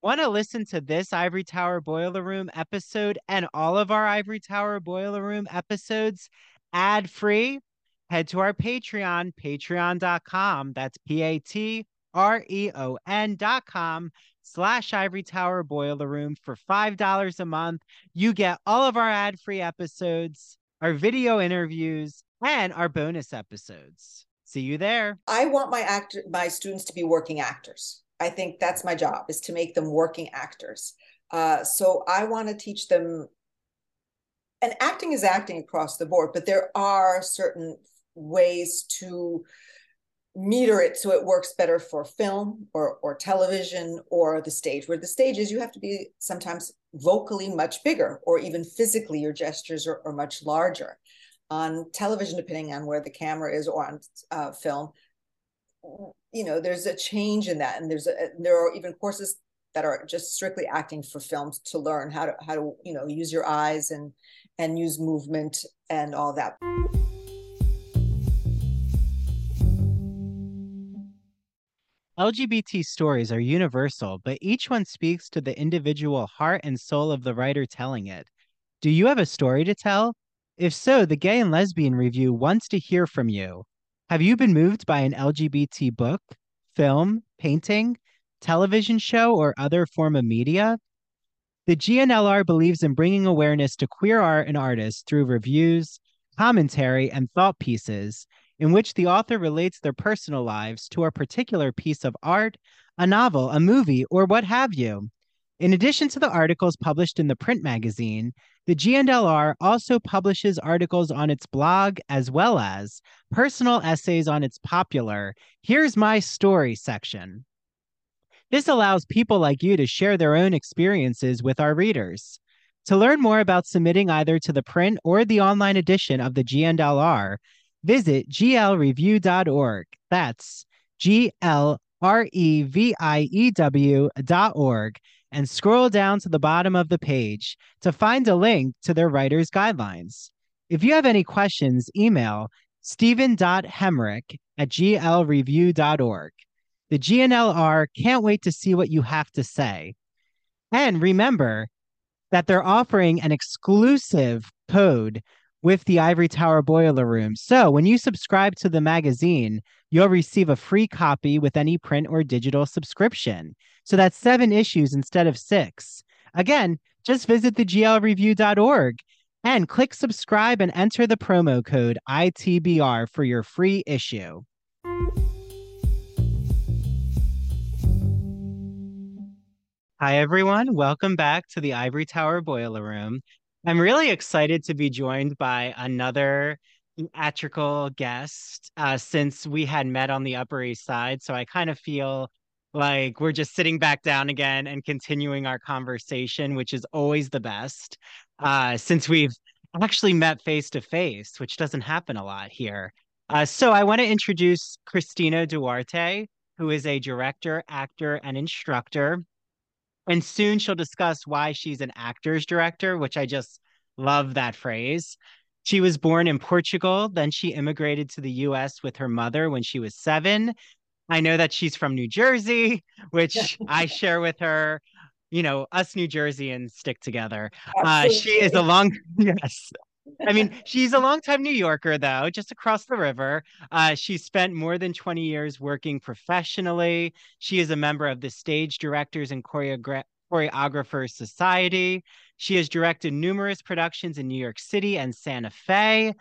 Want to listen to this Ivory Tower Boiler Room episode and all of our Ivory Tower Boiler Room episodes ad free? Head to our Patreon, patreon.com. That's P A T R E O N.com slash Ivory Tower Boiler Room for $5 a month. You get all of our ad free episodes, our video interviews, and our bonus episodes. See you there. I want my actor my students to be working actors. I think that's my job is to make them working actors. Uh, so I want to teach them, and acting is acting across the board, but there are certain ways to meter it so it works better for film or or television or the stage where the stage is you have to be sometimes vocally much bigger or even physically your gestures are, are much larger on television depending on where the camera is or on uh, film you know there's a change in that and there's a there are even courses that are just strictly acting for films to learn how to how to you know use your eyes and and use movement and all that LGBT stories are universal, but each one speaks to the individual heart and soul of the writer telling it. Do you have a story to tell? If so, the Gay and Lesbian Review wants to hear from you. Have you been moved by an LGBT book, film, painting, television show, or other form of media? The G&LR believes in bringing awareness to queer art and artists through reviews, commentary, and thought pieces in which the author relates their personal lives to a particular piece of art, a novel, a movie, or what have you. In addition to the articles published in the print magazine, the G&LR also publishes articles on its blog as well as personal essays on its popular Here's My Story section. This allows people like you to share their own experiences with our readers. To learn more about submitting either to the print or the online edition of the G&LR, visit glreview.org. That's G L R E V I E W dot org and scroll down to the bottom of the page to find a link to their writer's guidelines. If you have any questions, email stephen.hemrick at glreview.org. The G&LR can't wait to see what you have to say. And remember that they're offering an exclusive code with the Ivory Tower Boiler Room. So when you subscribe to the magazine, you'll receive a free copy with any print or digital subscription. So that's seven issues instead of six. Again, just visit theglreview.org and click subscribe and enter the promo code ITBR for your free issue. Hi, everyone. Welcome back to the Ivory Tower Boiler Room. I'm really excited to be joined by another theatrical guest uh, since we had met on the Upper East Side. So I kind of feel like we're just sitting back down again and continuing our conversation, which is always the best uh, since we've actually met face to face, which doesn't happen a lot here. Uh, so I want to introduce Cristina Duarte, who is a director, actor, and instructor and soon she'll discuss why she's an actor's director, which I just love that phrase. She was born in Portugal, then she immigrated to the US with her mother when she was seven. I know that she's from New Jersey, which I share with her. You know, us New Jerseyans stick together. Uh, she is a long, yes, I mean, she's a longtime New Yorker, though, just across the river. Uh, she spent more than 20 years working professionally. She is a member of the Stage Directors and Choreogra- Choreographers Society. She has directed numerous productions in New York City and Santa Fe.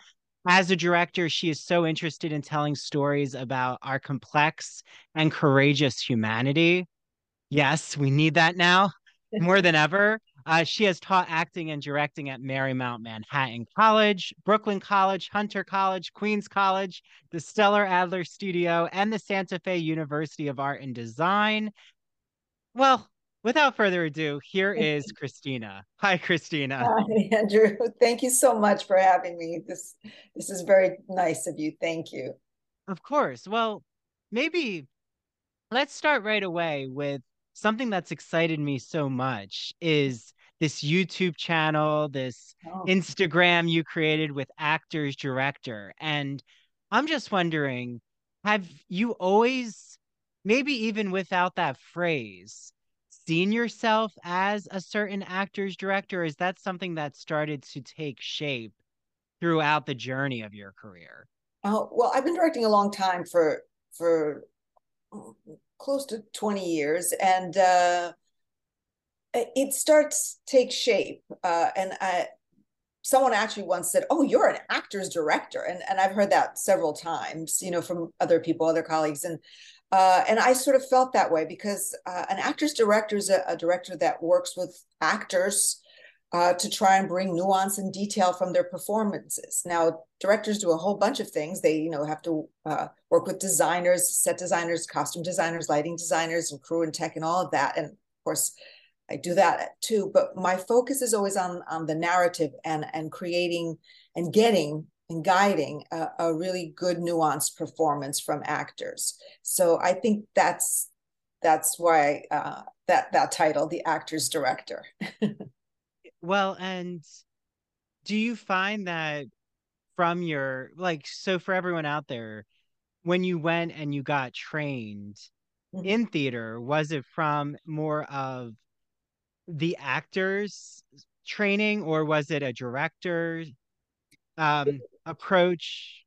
As a director, she is so interested in telling stories about our complex and courageous humanity. Yes, we need that now more than ever. Uh, she has taught acting and directing at Marymount Manhattan College, Brooklyn College, Hunter College, Queens College, the Stella Adler Studio, and the Santa Fe University of Art and Design. Well, without further ado, here is Cristina. Hi, Cristina. Hi, Andrew. Thank you so much for having me. This this is very nice of you. Thank you. Of course. Well, maybe let's start right away with something that's excited me so much is this YouTube channel, this oh. Instagram you created with actors director. And I'm just wondering, have you always, maybe even without that phrase, seen yourself as a certain actor's director? is that something that started to take shape throughout the journey of your career? Oh, well, I've been directing a long time for for close to 20 years and uh, it starts take shape uh, and I, someone actually once said oh you're an actor's director and, and i've heard that several times you know from other people other colleagues and uh, and i sort of felt that way because uh, an actor's director is a, a, director that works with actors uh, to try and bring nuance and detail from their performances. Now, directors do a whole bunch of things. They, you know, have to uh, work with designers, set designers, costume designers, lighting designers, and crew and tech, and all of that. And of course, I do that too. But my focus is always on on the narrative and and creating and getting and guiding a, a really good nuanced performance from actors. So I think that's that's why uh, that that title, the actor's director. Well, and do you find that from your like so for everyone out there, when you went and you got trained mm-hmm. in theater, was it from more of the actors training or was it a director um approach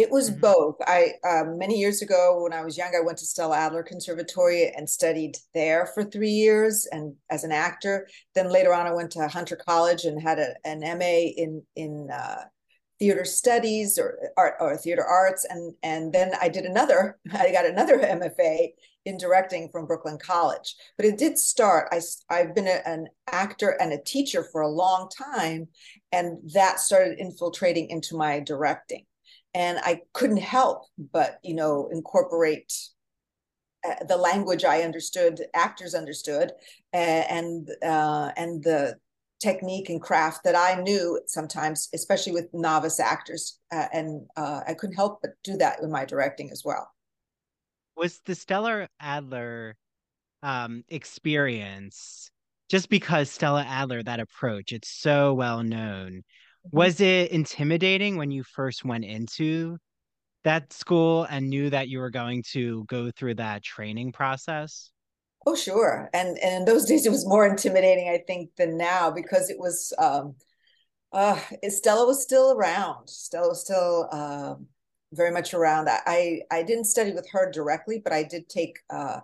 it was mm-hmm. both. I um, many years ago when I was young, I went to Stella Adler Conservatory and studied there for three years, and as an actor. Then later on, I went to Hunter College and had a, an MA in in uh, theater studies or art or theater arts, and and then I did another. I got another MFA in directing from Brooklyn College. But it did start. I I've been a, an actor and a teacher for a long time, and that started infiltrating into my directing and I couldn't help but you know incorporate uh, the language I understood, actors understood, and uh, and the technique and craft that I knew sometimes, especially with novice actors, uh, and uh, I couldn't help but do that in my directing as well. Was the Stella Adler um, experience just because Stella Adler that approach? It's so well known Mm-hmm. Was it intimidating when you first went into that school and knew that you were going to go through that training process? Oh, sure. And and in those days, it was more intimidating, I think, than now because it was. Um, uh, Stella was still around. Stella was still um, very much around. I I didn't study with her directly, but I did take uh,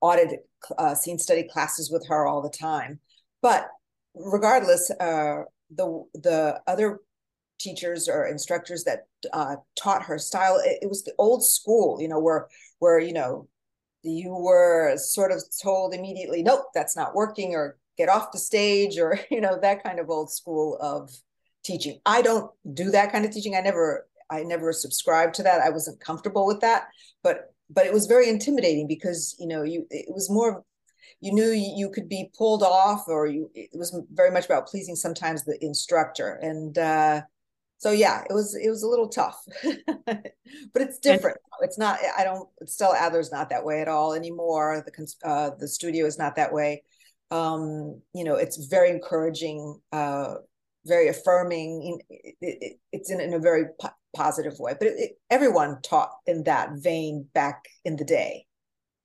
audit uh, scene study classes with her all the time. But regardless, uh, the the other teachers or instructors that uh, taught her style it, it, was the old school you know where where you know you were sort of told immediately nope that's not working or get off the stage or you know that kind of old school of teaching. I don't do that kind of teaching. I never i never subscribed to that. I wasn't comfortable with that. But but it was very intimidating because you know you it was more you knew you could be pulled off or you it was very much about pleasing sometimes the instructor. And uh so yeah it was it was a little tough. But it's different it's not i don't stella adler's not that way at all anymore. The uh the studio is not that way. Um you know it's very encouraging uh very affirming it, it, it's in, in a very po- positive way. But it, everyone taught in that vein back in the day.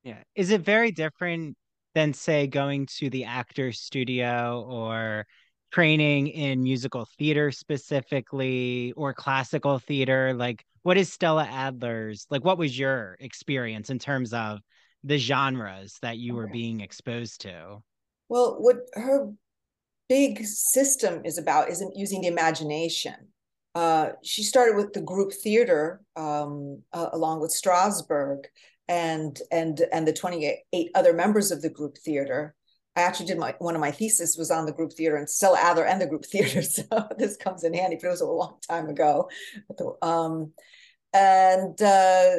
Yeah. Is it very different than say going to the actor's studio or training in musical theater specifically or classical theater? Like what is stella adler's like what was your experience in terms of the genres that you were being exposed to? Well what her big system is about isn't using the imagination. Uh, she started with the group theater um, uh, along with strasberg and and and the 28 other members of the group theater i actually did my one of my thesis was on the group theater and stella adler and the group theater so this comes in handy but it was a long time ago. Um, and uh,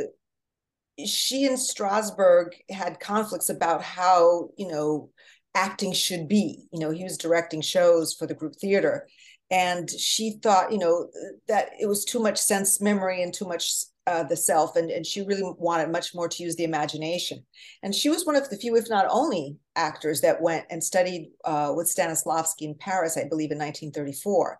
she and strasberg had conflicts about how you know acting should be. You know he was directing shows for the group theater. And she thought you know that it was too much sense memory and too much uh, the self, and, and she really wanted much more to use the imagination. And she was one of the few, if not only, actors that went and studied uh, with Stanislavski in Paris, I believe, in 1934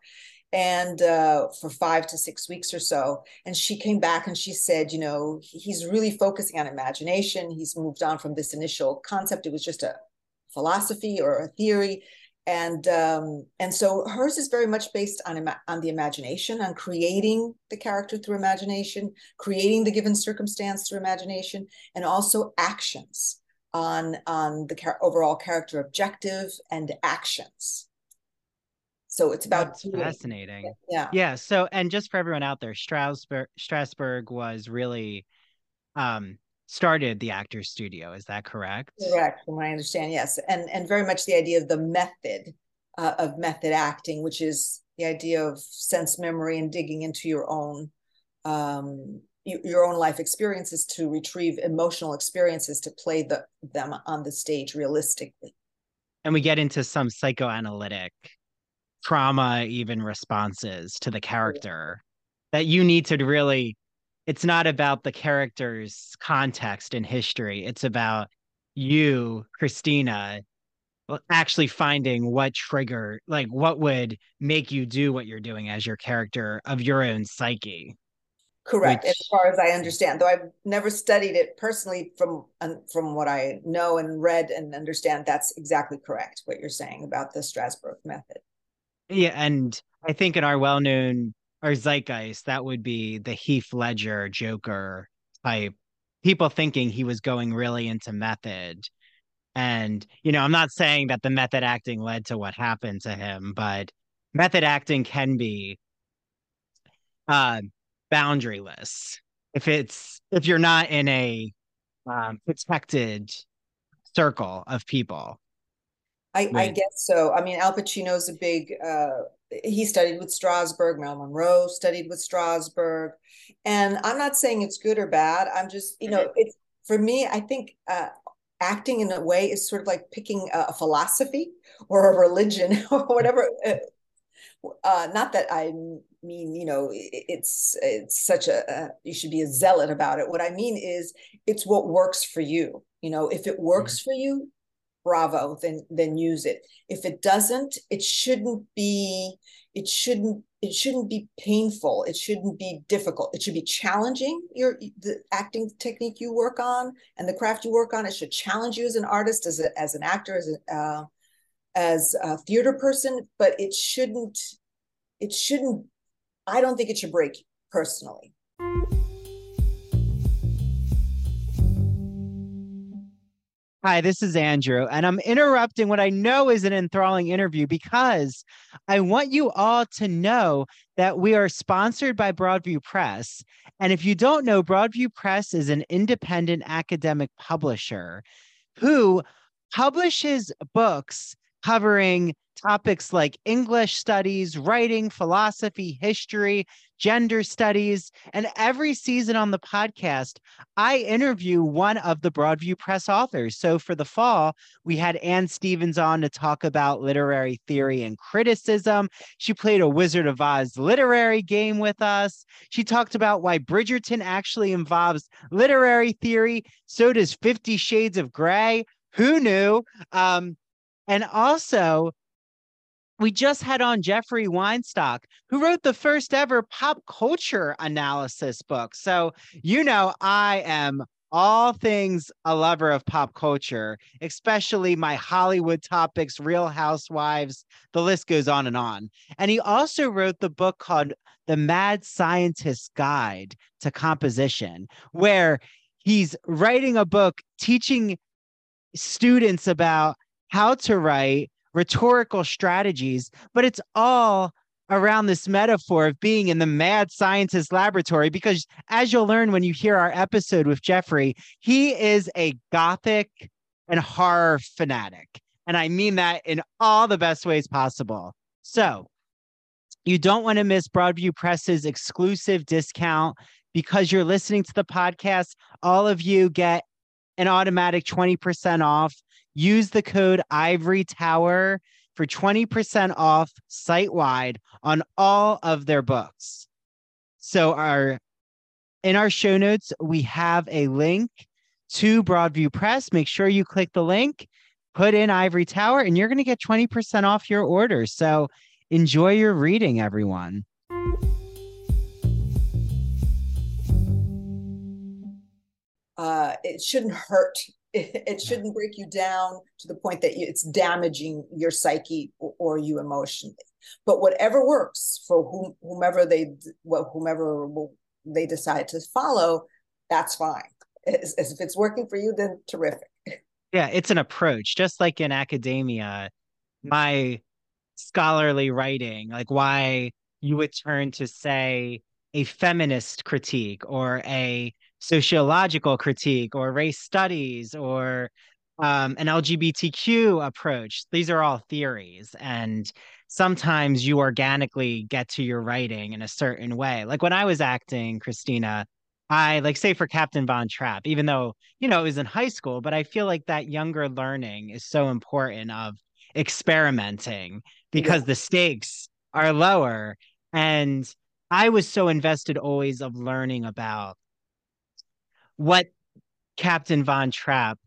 and uh, for five to six weeks or so. And she came back and she said, you know, he's really focusing on imagination. He's moved on from this initial concept. It was just a philosophy or a theory and um, and so hers is very much based on on the imagination, on creating the character through imagination, creating the given circumstance through imagination, and also actions on on the car- overall character objective and actions. So it's about That's fascinating. Yeah. Yeah. So and just for everyone out there, Strasberg Strasberg was really um started the Actors Studio. Is that correct? Correct, from what I understand, yes, and and very much the idea of the method uh, of method acting, which is the idea of sense memory and digging into your own um, your own life experiences to retrieve emotional experiences to play the, them on the stage realistically. And we get into some psychoanalytic trauma, even responses to the character that you need to really it's not about the character's context and history. It's about you, Cristina, actually finding what trigger, like what would make you do what you're doing as your character of your own psyche. Correct, which... as far as I understand, though I've never studied it personally. From from what I know and read and understand, that's exactly correct. What you're saying about the Strasberg method. Yeah, and I think in our well-known or zeitgeist, that would be the Heath Ledger Joker type. People thinking he was going really into method. And, you know, I'm not saying that the method acting led to what happened to him, but method acting can be uh boundaryless if it's if you're not in a um, protected circle of people. I, I guess so. I mean, Al Pacino's a big uh, he studied with Strasberg, Marilyn Monroe studied with Strasberg. And I'm not saying it's good or bad. I'm just, you know, it's for me, I think uh, acting in a way is sort of like picking a, a philosophy or a religion or whatever. Uh, uh, not that I mean, you know, it's it's such a, a you should be a zealot about it. What I mean is, it's what works for you. You know, if it works for you, bravo then then use it. If it doesn't it shouldn't be it shouldn't it shouldn't be painful. It shouldn't be difficult. It should be challenging your the acting technique you work on and the craft you work on. It should challenge you as an artist as a, as an actor as a uh, as a theater person but it shouldn't it shouldn't i don't think it should break personally Hi, this is Andrew, and I'm interrupting what I know is an enthralling interview because I want you all to know that we are sponsored by Broadview Press. And if you don't know, Broadview Press is an independent academic publisher who publishes books covering topics like English studies, writing, philosophy, history, gender studies. And every season on the podcast, I interview one of the Broadview Press authors. So for the fall, we had Anne Stevens on to talk about literary theory and criticism. She played a Wizard of Oz literary game with us. She talked about why Bridgerton actually involves literary theory. So does Fifty Shades of Grey. Who knew? Um, and also, we just had on Jeffrey Weinstock, who wrote the first ever pop culture analysis book. So, you know, I am all things a lover of pop culture, especially my Hollywood topics, Real Housewives, the list goes on and on. And he also wrote the book called The Mad Scientist's Guide to Composition, where he's writing a book teaching students about how to write rhetorical strategies, but it's all around this metaphor of being in the mad scientist laboratory because as you'll learn when you hear our episode with Jeffrey, he is a gothic and horror fanatic. And I mean that in all the best ways possible. So, you don't want to miss Broadview Press's exclusive discount because you're listening to the podcast. All of you get an automatic 20% off Use the code Ivory Tower for 20% off site wide on all of their books. So our in our show notes, we have a link to Broadview Press. Make sure you click the link, put in Ivory Tower, and you're going to get 20% off your order. So enjoy your reading, everyone. Uh, it shouldn't hurt It, it shouldn't break you down to the point that it's damaging your psyche or, or you emotionally. But whatever works for whom, whomever they whomever they decide to follow, that's fine. As, as if it's working for you, then terrific. Yeah, it's an approach. Just like in academia, my scholarly writing, like why you would turn to say a feminist critique or a sociological critique or race studies or um, an LGBTQ approach. These are all theories. And sometimes you organically get to your writing in a certain way. Like when I was acting, Cristina, I like say for Captain Von Trapp, even though, you know, it was in high school, but I feel like that younger learning is so important of experimenting because yeah. the stakes are lower. And I was so invested always of learning about what Captain Von Trapp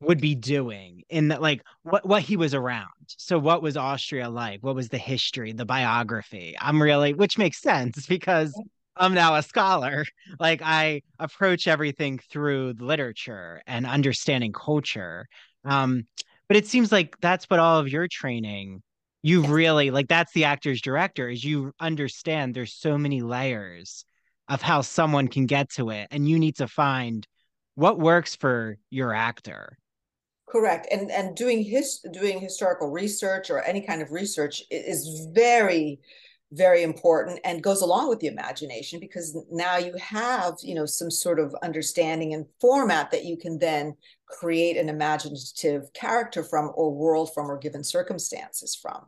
would be doing in that like what what he was around. So what was austria like? What was the history the biography? I'm really which makes sense because i'm now a scholar. Like i approach everything through literature and understanding culture. Um but it seems like that's what all of your training You've really like that's the actor's director is you understand there's so many layers of how someone can get to it and you need to find what works for your actor. Correct and and doing his doing historical research or any kind of research is very very important and goes along with the imagination because now you have you know some sort of understanding and format that you can then create an imaginative character from or world from or given circumstances from.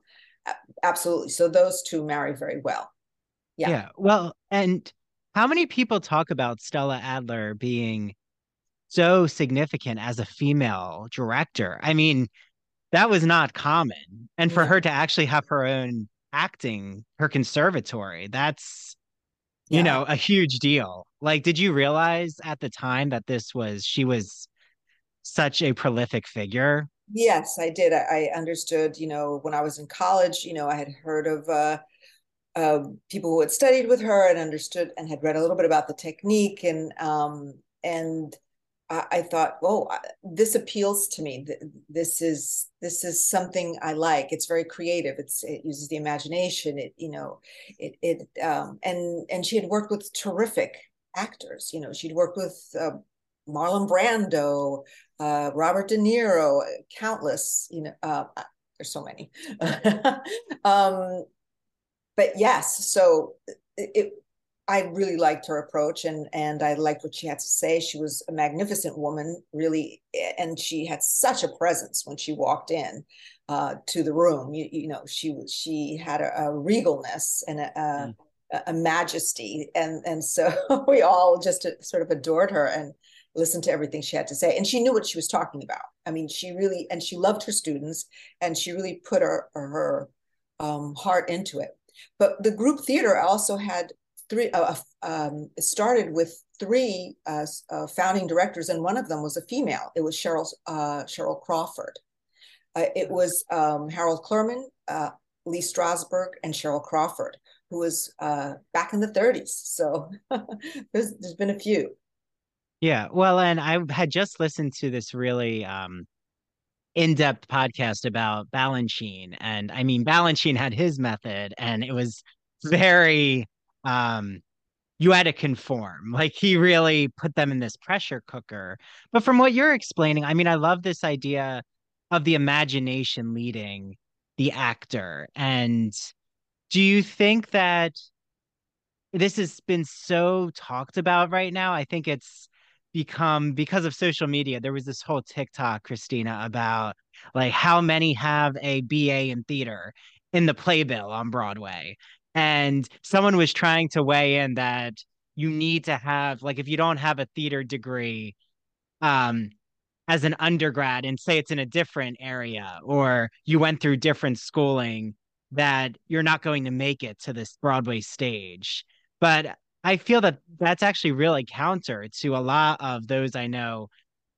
Absolutely so those two marry very well. Yeah. Yeah well and how many people talk about stella adler being so significant as a female director? I mean that was not common. And for yeah. her to actually have her own acting her conservatory that's you yeah. know a huge deal. Like did you realize at the time that this was she was such a prolific figure? Yes i did. I, I understood you know when i was in college you know i had heard of uh, uh, people who had studied with her and understood and had read a little bit about the technique and um, and I, thought, oh, this appeals to me. This is this is something I like. It's very creative. It's it uses the imagination. It you know, it it um, and and she had worked with terrific actors. You know, she'd worked with uh, Marlon Brando, uh, Robert De Niro, countless. You know, uh, there's so many. um, but yes, so it I really liked her approach and and I liked what she had to say. She was a magnificent woman, really, and she had such a presence when she walked in uh, to the room. You, you know, she was she had a, a regalness and a, mm. a, a, majesty, and and so we all just sort of adored her and listened to everything she had to say. And she knew what she was talking about. I mean, she really and she loved her students, and she really put her her um, heart into it. But the group theater also had three uh, uh, um, started with three uh, uh, founding directors, and one of them was a female. It was Cheryl uh, Cheryl Crawford. Uh, it was um, Harold Clurman, Lee Strasberg, and Cheryl Crawford, who was back in the 30s. So there's, there's been a few. Yeah, well, and I had just listened to this really um, in-depth podcast about Balanchine, and I mean Balanchine had his method, and it was very um you had to conform. Like he really put them in this pressure cooker. But from what you're explaining, I mean, I love this idea of the imagination leading the actor. And do you think that this has been so talked about right now? I think it's become because of social media. There was this whole TikTok, Cristina, about like how many have a BA in theater in the playbill on Broadway and someone was trying to weigh in that you need to have like if you don't have a theater degree um as an undergrad and say it's in a different area or you went through different schooling that you're not going to make it to this Broadway stage. But I feel that that's actually really counter to a lot of those I know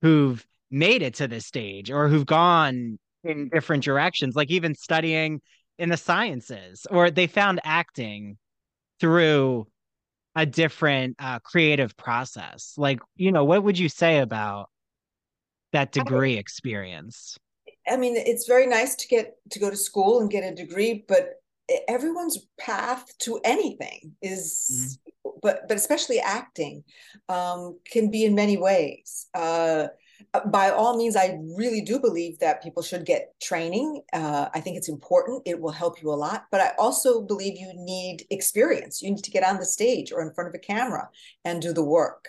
who've made it to this stage or who've gone in different directions, like even studying in the sciences or they found acting through a different uh, creative process like you know what would you say about that degree experience? I mean, it's very nice to get to go to school and get a degree, but everyone's path to anything is mm-hmm. but but especially acting um, can be in many ways. Uh, by all means i really do believe that people should get training. Uh, i think it's important. It will help you a lot. But i also believe you need experience. You need to get on the stage or in front of a camera and do the work.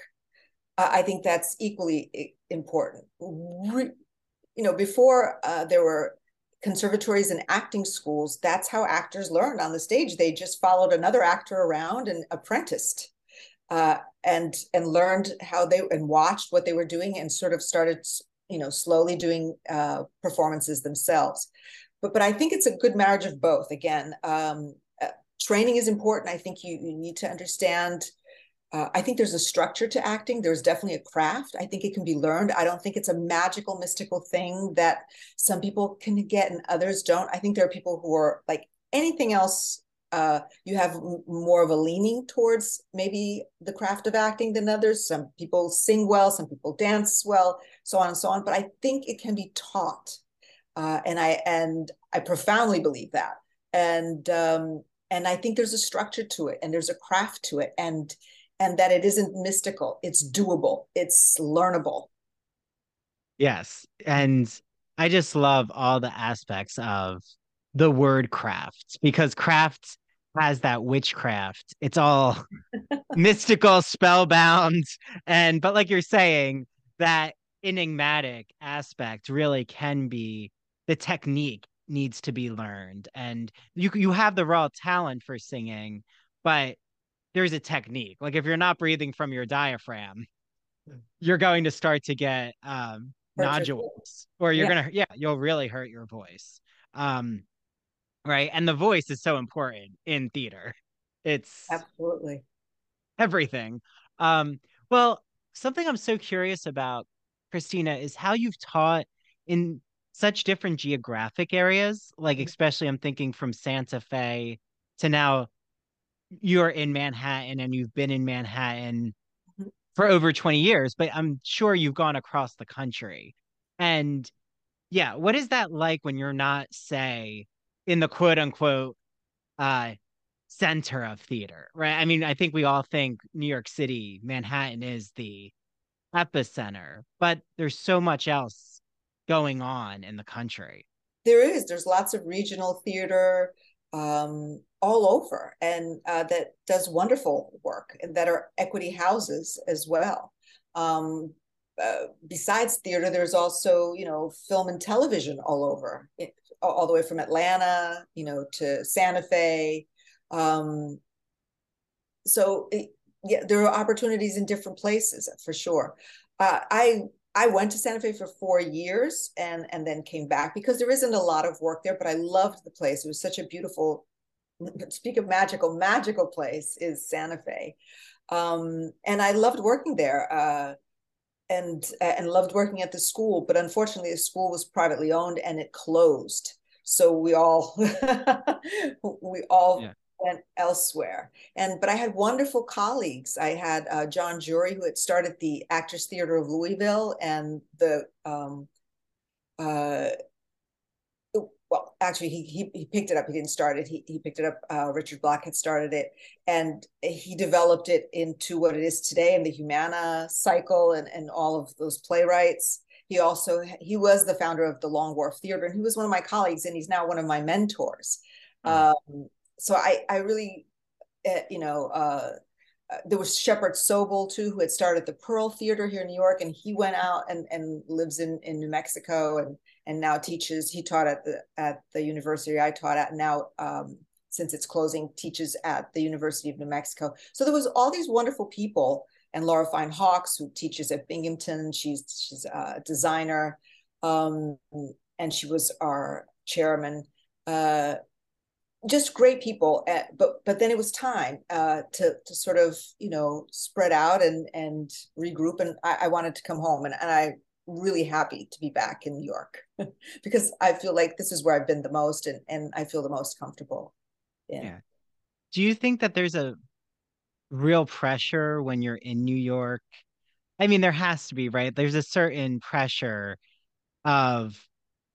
Uh, i think that's equally important. Re- you know before uh, there were conservatories and acting schools, that's how actors learned on the stage. They just followed another actor around and apprenticed. Uh, and and learned how they and watched what they were doing and sort of started you know slowly doing uh, performances themselves but but i think it's a good marriage of both again um, uh, training is important i think you, you need to understand uh, I think there's a structure to acting. There's definitely a craft. I think it can be learned. I don't think it's a magical, mystical thing that some people can get and others don't. I think there are people who are like anything else. Uh, you have m- more of a leaning towards maybe the craft of acting than others. Some people sing well, some people dance well, so on and so on. But I think it can be taught, uh, and I and I profoundly believe that. And um, and I think there's a structure to it, and there's a craft to it, and and that it isn't mystical. It's doable, it's learnable. Yes. And I just love all the aspects of the word craft because craft has that witchcraft. It's all mystical, spellbound. And, but like you're saying, that enigmatic aspect really can be the technique needs to be learned. And you, you have the raw talent for singing, but there's a technique. Like if you're not breathing from your diaphragm, you're going to start to get um, nodules, or you're yeah. gonna yeah, you'll really hurt your voice. Um, right, and the voice is so important in theater. It's absolutely everything. Um, well, something I'm so curious about, Cristina, is how you've taught in such different geographic areas. Like, mm-hmm. especially, I'm thinking from Santa Fe to now you're in Manhattan and you've been in Manhattan mm-hmm. for over 20 years, but I'm sure you've gone across the country. And yeah, what is that like when you're not, say, in the quote unquote uh center of theater, right? I mean, I think we all think New York City, Manhattan is the epicenter, but there's so much else going on in the country. There is. There's lots of regional theater um, all over and uh, that does wonderful work and that are equity houses as well. Um, uh, besides theater, there's also, you know, film and television all over, it, all the way from Atlanta, you know, to Santa Fe. Um, so it, yeah, there are opportunities in different places for sure. Uh, I I went to Santa Fe for four years and and then came back because there isn't a lot of work there, but I loved the place. It was such a beautiful, speak of magical, magical place is Santa Fe, um, and I loved working there. Uh, and and loved working at the school, but unfortunately, the school was privately owned and it closed. So we all we all yeah went elsewhere. And but I had wonderful colleagues. I had uh, Jon Jory, who had started the Actors Theater of Louisville, and the um, uh, well, actually, he, he he picked it up. He didn't start it. He he picked it up. Uh, Richard Block had started it, and he developed it into what it is today in the Humana cycle and and all of those playwrights. He also he was the founder of the Long Wharf Theater, and he was one of my colleagues, and he's now one of my mentors. Mm-hmm. Um, so I I really, uh, you know, uh, uh, there was Shepard Sobel too, who had started the Pearl Theater here in New York, and he went out and and lives in in New Mexico, and and now teaches. He taught at the at the university I taught at, now. Um, since it's closing, teaches at the University of New Mexico. So there was all these wonderful people, and Laura Fine Hawks, who teaches at Binghamton. She's she's a designer, um, and she was our chairman. Uh, just great people at, eh, but but then it was time uh, to to sort of you know spread out and and regroup and I, I wanted to come home and, and I really happy to be back in New York because I feel like this is where I've been the most and and I feel the most comfortable in. Yeah. Do you think that there's a real pressure when you're in New York I mean, there has to be, right? There's a certain pressure of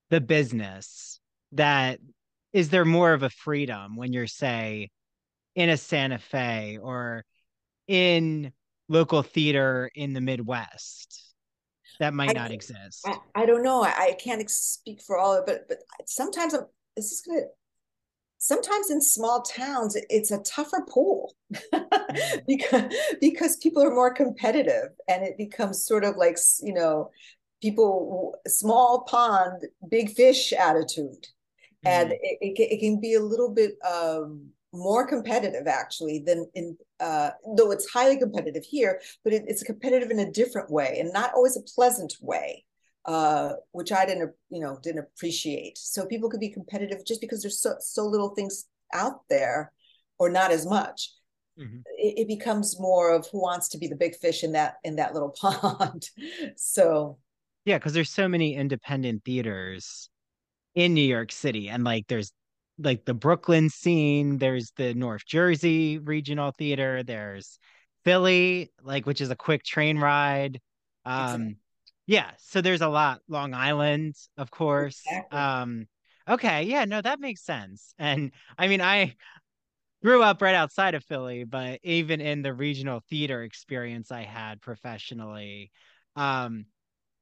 the business that is there more of a freedom when you're, say, in a Santa Fe or in local theater in the Midwest that might I, not exist? I, I don't know. I, I, can't speak for all of it, but but sometimes I'm, this is gonna sometimes in small towns it's a tougher pool mm-hmm. because because people are more competitive and it becomes sort of like you know people small pond big fish attitude mm-hmm. and it, it, it, can be a little bit um, more competitive actually than in uh, though it's highly competitive here but it, it's competitive in a different way and not always a pleasant way uh, which I didn't, you know, didn't appreciate. So people could be competitive just because there's so so little things out there, or not as much. Mm-hmm. It, it, becomes more of who wants to be the big fish in that in that little pond. so, yeah, because there's so many independent theaters in New York City, and like there's like the Brooklyn scene, there's the North Jersey Regional Theater, there's Philly, like which is a quick train ride. Um, exactly yeah, so there's a lot. Long Island, of course. Exactly. Um, okay, yeah, no, that makes sense. And I mean, I grew up right outside of Philly, but even in the regional theater experience I had professionally, um,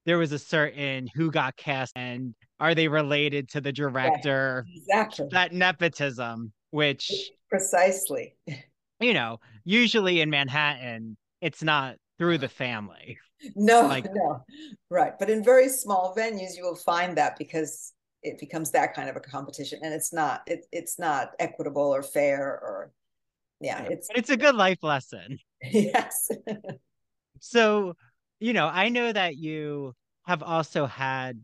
there was a certain who got cast and are they related to the director? Yeah, exactly. That nepotism, which precisely, you know, usually in Manhattan, it's not through the family. No, like, no, right. But in very small venues, you will find that because it becomes that kind of a competition, and it's not it, it's not equitable or fair or yeah, it's it's a good life lesson. Yes. so, you know, I know that you have also had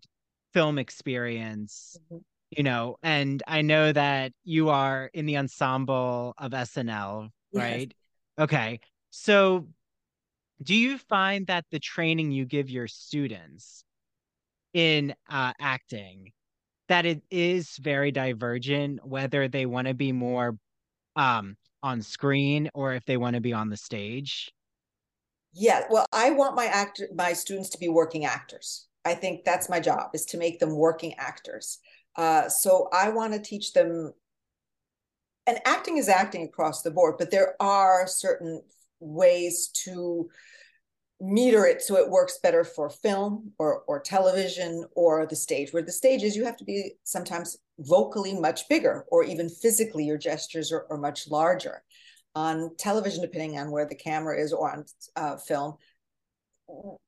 film experience. Mm-hmm. You know, and I know that you are in the ensemble of SNL, right? Yes. Okay. So do you find that the training you give your students in uh, acting that it is very divergent whether they want to be more um, on screen or if they want to be on the stage yeah well i want my actor my students to be working actors. I think that's my job is to make them working actors. Uh, so i want to teach them and acting is acting across the board but there are certain ways to meter it so it works better for film or or television or the stage. Where the stage is you have to be sometimes vocally much bigger or even physically your gestures are, are much larger on television depending on where the camera is or on uh, film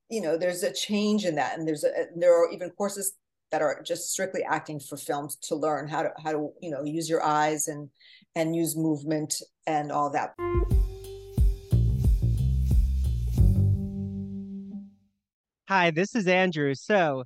you know there's a change in that and there's a there are even courses that are just strictly acting for films to learn how to how to you know use your eyes and and use movement and all that Hi, this is Andrew. So,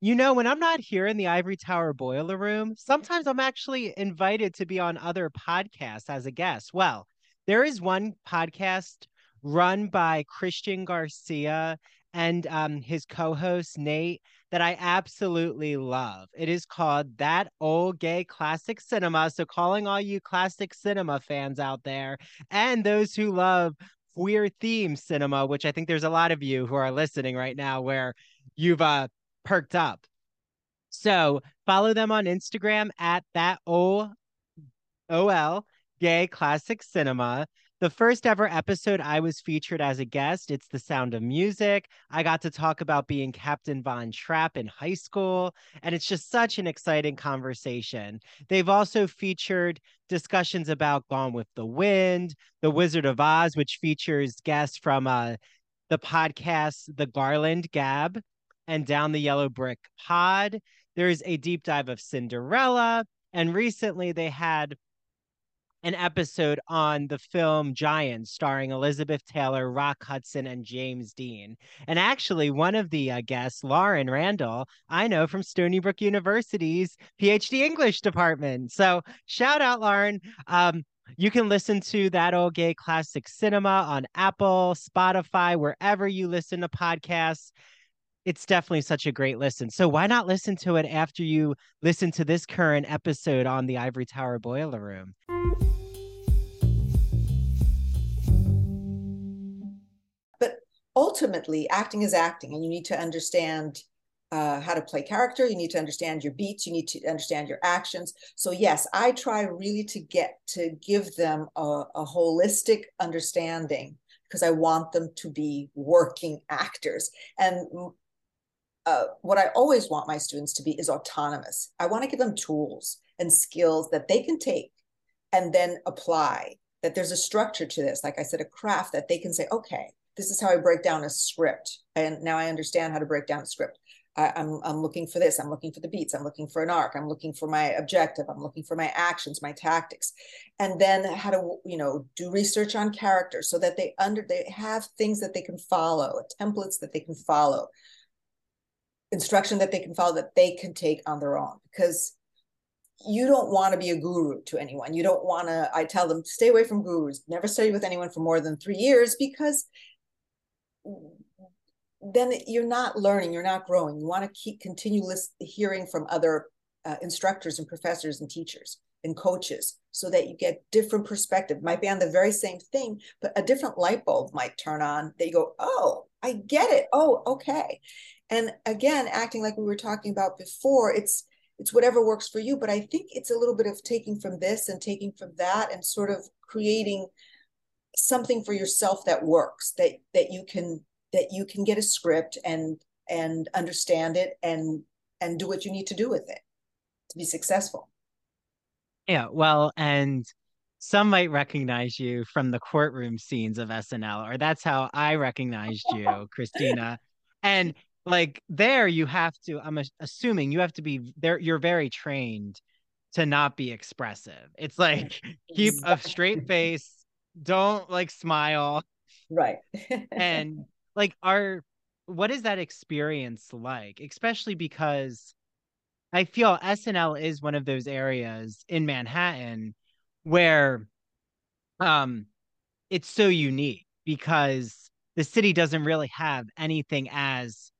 you know, when I'm not here in the Ivory Tower Boiler Room, sometimes I'm actually invited to be on other podcasts as a guest. Well, there is one podcast run by Christian Garcia and um, his co host, Nate, that I absolutely love. It is called That Old Gay Classic Cinema. So, calling all you classic cinema fans out there and those who love queer theme cinema, which I think there's a lot of you who are listening right now where you've uh perked up. So follow them on Instagram at that O O L gay classic cinema. The first ever episode, I was featured as a guest. It's The Sound of Music. I got to talk about being Captain Von Trapp in high school, and it's just such an exciting conversation. They've also featured discussions about Gone with the Wind, The Wizard of Oz, which features guests from uh, the podcast The Garland Gab and Down the Yellow Brick Pod. There's a deep dive of Cinderella. And recently they had an episode on the film Giants, starring Elizabeth Taylor, Rock Hudson, and James Dean. And actually, one of the uh, guests, Lauren Randall, I know from Stony Brook University's PhD English department. So shout out, Lauren. Um, you can listen to that old gay classic cinema on Apple, Spotify, wherever you listen to podcasts it's definitely such a great listen. So why not listen to it after you listen to this current episode on the Ivory Tower Boiler Room? Ultimately acting is acting and you need to understand uh, how to play character. You need to understand your beats. You need to understand your actions. So yes i try really to get to give them a, a holistic understanding because i want them to be working actors. And uh, what i always want my students to be is autonomous. I want to give them tools and skills that they can take and then apply that there's a structure to this. Like i said a craft that they can say okay this is how i break down a script. And now i understand how to break down a script. I, am I'm, I'm looking for this. I'm looking for the beats. I'm looking for an arc. I'm looking for my objective. I'm looking for my actions my tactics. And then how to you know do research on characters so that they under they have things that they can follow templates that they can follow instruction that they can follow that they can take on their own. Because you don't want to be a guru to anyone. You don't want to, I tell them, stay away from gurus, never study with anyone for more than three years because then you're not learning, you're not growing. You want to keep continue hearing from other uh, instructors and professors and teachers and coaches so that you get different perspective. Might be on the very same thing, but a different light bulb might turn on that you go, oh, I get it. Oh, okay. And again, acting like we were talking about before, it's it's whatever works for you but i think it's a little bit of taking from this and taking from that and sort of creating something for yourself that works that that you can that you can get a script and and understand it and and do what you need to do with it to be successful. Yeah well and some might recognize you from the courtroom scenes of SNL, or that's how I recognized you, Cristina. And like there you have to i'm assuming you have to be there you're very trained to not be expressive. It's like keep a straight face don't like smile. Right. And like are what is that experience like? Especially because i feel snl is one of those areas in manhattan where um it's so unique because the city doesn't really have anything as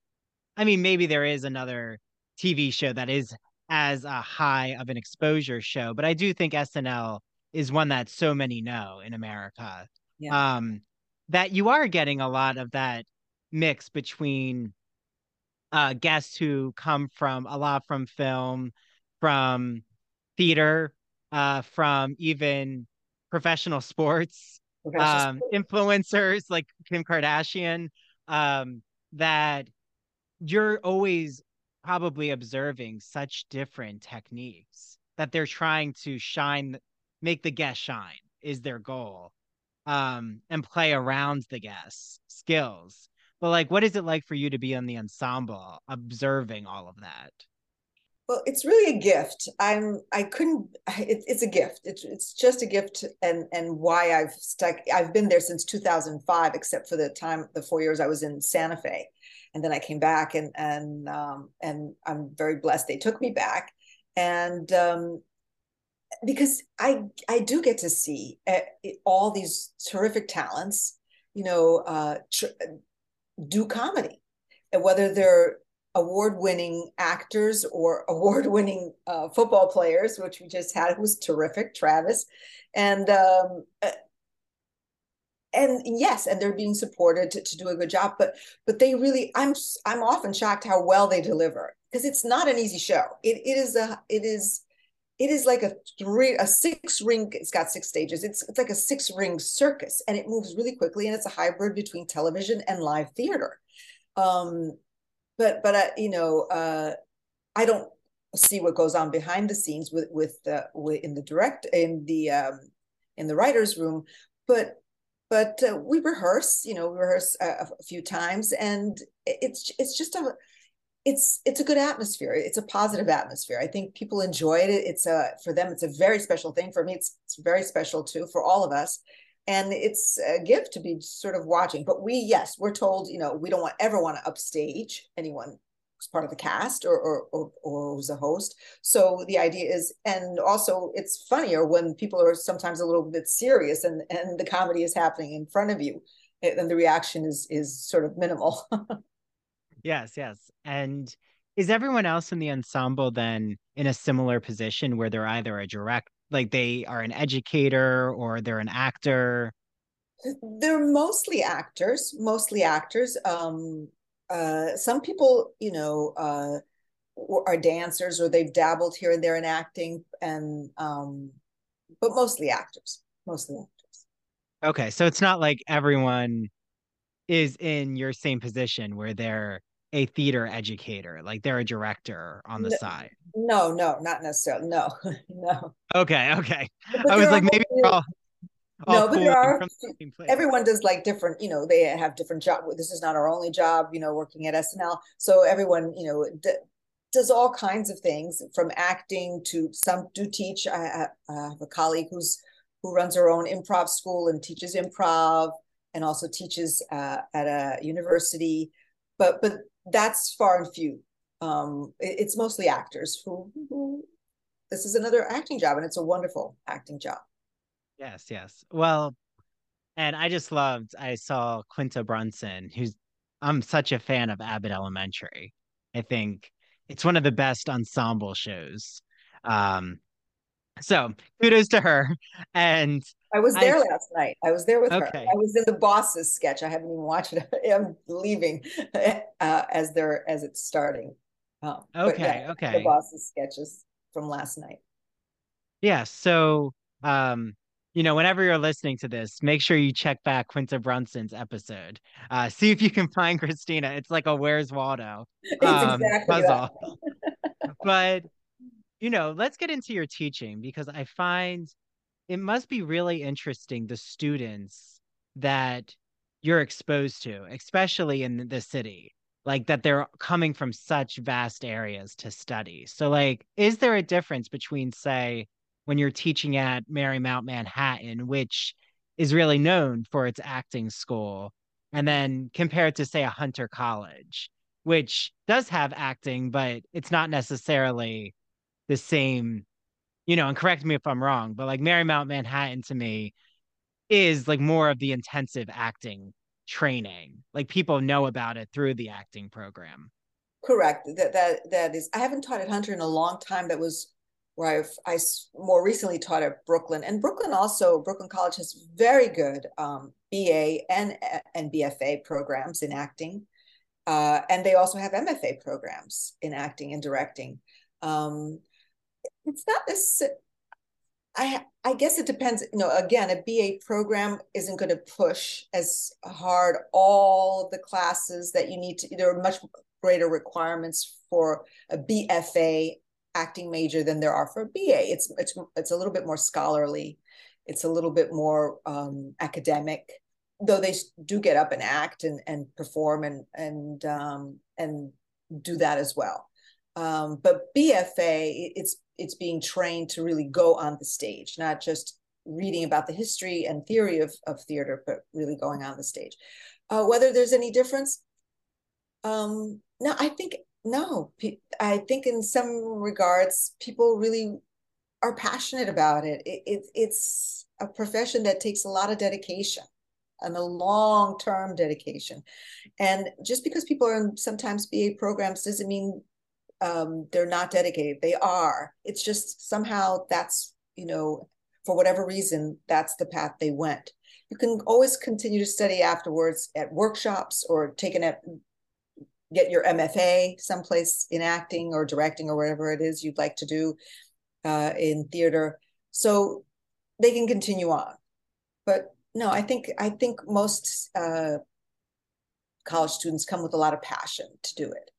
I mean, maybe there is another TV show that is as a high of an exposure show, but I do think SNL is one that so many know in America. Yeah. Um, that you are getting a lot of that mix between uh, guests who come from a lot from film, from theater, uh, from even professional sports, professional um, sports. influencers like Kim Kardashian, um, that you're always probably observing such different techniques that they're trying to shine make the guest shine is their goal um and play around the guests skills. But like what is it like for you to be on the ensemble observing all of that? Well it's really a gift. I'm i couldn't it, it's a gift. It's, it's just a gift and and why i've stuck i've been there since 2005 except for the time the four years i was in santa fe. And then I came back and and um, and I'm very blessed they took me back. And um, because I I do get to see uh, all these terrific talents you know uh, tr- do comedy. And whether they're award-winning actors or award-winning uh, football players which we just had was terrific Travis. And um, uh, and yes and they're being supported to, to do a good job but but they really i'm i'm often shocked how well they deliver because it's not an easy show. It, it is a it is it is like a three a six ring it's got six stages. It's it's like a six ring circus and it moves really quickly and it's a hybrid between television and live theater. Um but but uh, you know uh i don't see what goes on behind the scenes with with the with, in the direct in the um in the writers room but but uh, we rehearse you know we rehearse a, a, few times and it's it's just a it's it's a good atmosphere. It's a positive atmosphere. I think people enjoy it. It's a for them it's a very special thing. For me it's, it's very special too for all of us. And it's a gift to be sort of watching. But we yes we're told you know we don't want ever want to upstage anyone who's part of the cast or, or or or who's a host. So the idea is, and also it's funnier when people are sometimes a little bit serious and and the comedy is happening in front of you, eh, and the reaction is is sort of minimal. yes, yes, and is everyone else in the ensemble then in a similar position where they're either a direct like they are an educator or they're an actor they're mostly actors, mostly actors. Um, uh, some people, you know, uh, are dancers or they've dabbled here and there in acting, and um, but mostly actors, mostly actors. Okay, so it's not like everyone is in your same position where they're a theater educator, like they're a director on the no, side. No, no, not necessarily. No, no. Okay, okay. But I was like, maybe all, all no, but there are everyone does like different, you know, they have different job. This is not our only job, you know, working at SNL. So everyone, you know, d- does all kinds of things from acting to some do teach. I, I have a colleague who's who runs her own improv school and teaches improv and also teaches uh, at a university. But but that's far and few. Um, it, it's mostly actors who, who this is another acting job, and it's a wonderful acting job. Yes, yes. Well, and I just loved. I saw Quinta Brunson, who's I'm such a fan of Abbott Elementary. I think it's one of the best ensemble shows. Um, so kudos to her. And I was there I, last night. I was there with okay. her. I was in the bosses sketch. I haven't even watched it. I'm leaving uh, as they're as it's starting. Oh, okay, yeah, okay. The bosses sketches from last night. Yeah. So, um, you know, whenever you're listening to this, make sure you check back Quinta Brunson's episode. Uh, see if you can find Cristina. It's like a Where's Waldo um, exactly puzzle. but you know, let's get into your teaching because I find it must be really interesting the students that you're exposed to, especially in the city, like that they're coming from such vast areas to study. So, like, is there a difference between, say, when you're teaching at Marymount Manhattan, which is really known for its acting school, and then compared to, say, a Hunter College, which does have acting, but it's not necessarily the same, you know, and correct me if I'm wrong, but like Marymount Manhattan to me is like more of the intensive acting training. Like people know about it through the acting program. Correct. That that that is. I haven't taught at Hunter in a long time. That was where I've I more recently taught at Brooklyn, and Brooklyn also Brooklyn College has very good um, BA and and BFA programs in acting, uh, and they also have MFA programs in acting and directing. Um, it's not this. I I guess it depends. You know, again, a BA program isn't going to push as hard all of the classes that you need to. There are much greater requirements for a BFA acting major than there are for a BA. It's it's it's a little bit more scholarly. It's a little bit more um, academic, though they do get up and act and and perform and and um, and do that as well. Um, but BFA, it's it's being trained to really go on the stage, not just reading about the history and theory of, of theater, but really going on the stage. Uh, whether there's any difference, um, no, I think no. I think in some regards, people really are passionate about it. it, it it's a profession that takes a lot of dedication and a long term dedication. And just because people are in sometimes BA programs doesn't mean um, they're not dedicated. They are. It's just somehow that's, you know, for whatever reason, that's the path they went. You can always continue to study afterwards at workshops or take an get your MFA someplace in acting or directing or whatever it is you'd like to do uh, in theater. So they can continue on. But no, I think I think most uh, college students come with a lot of passion to do it.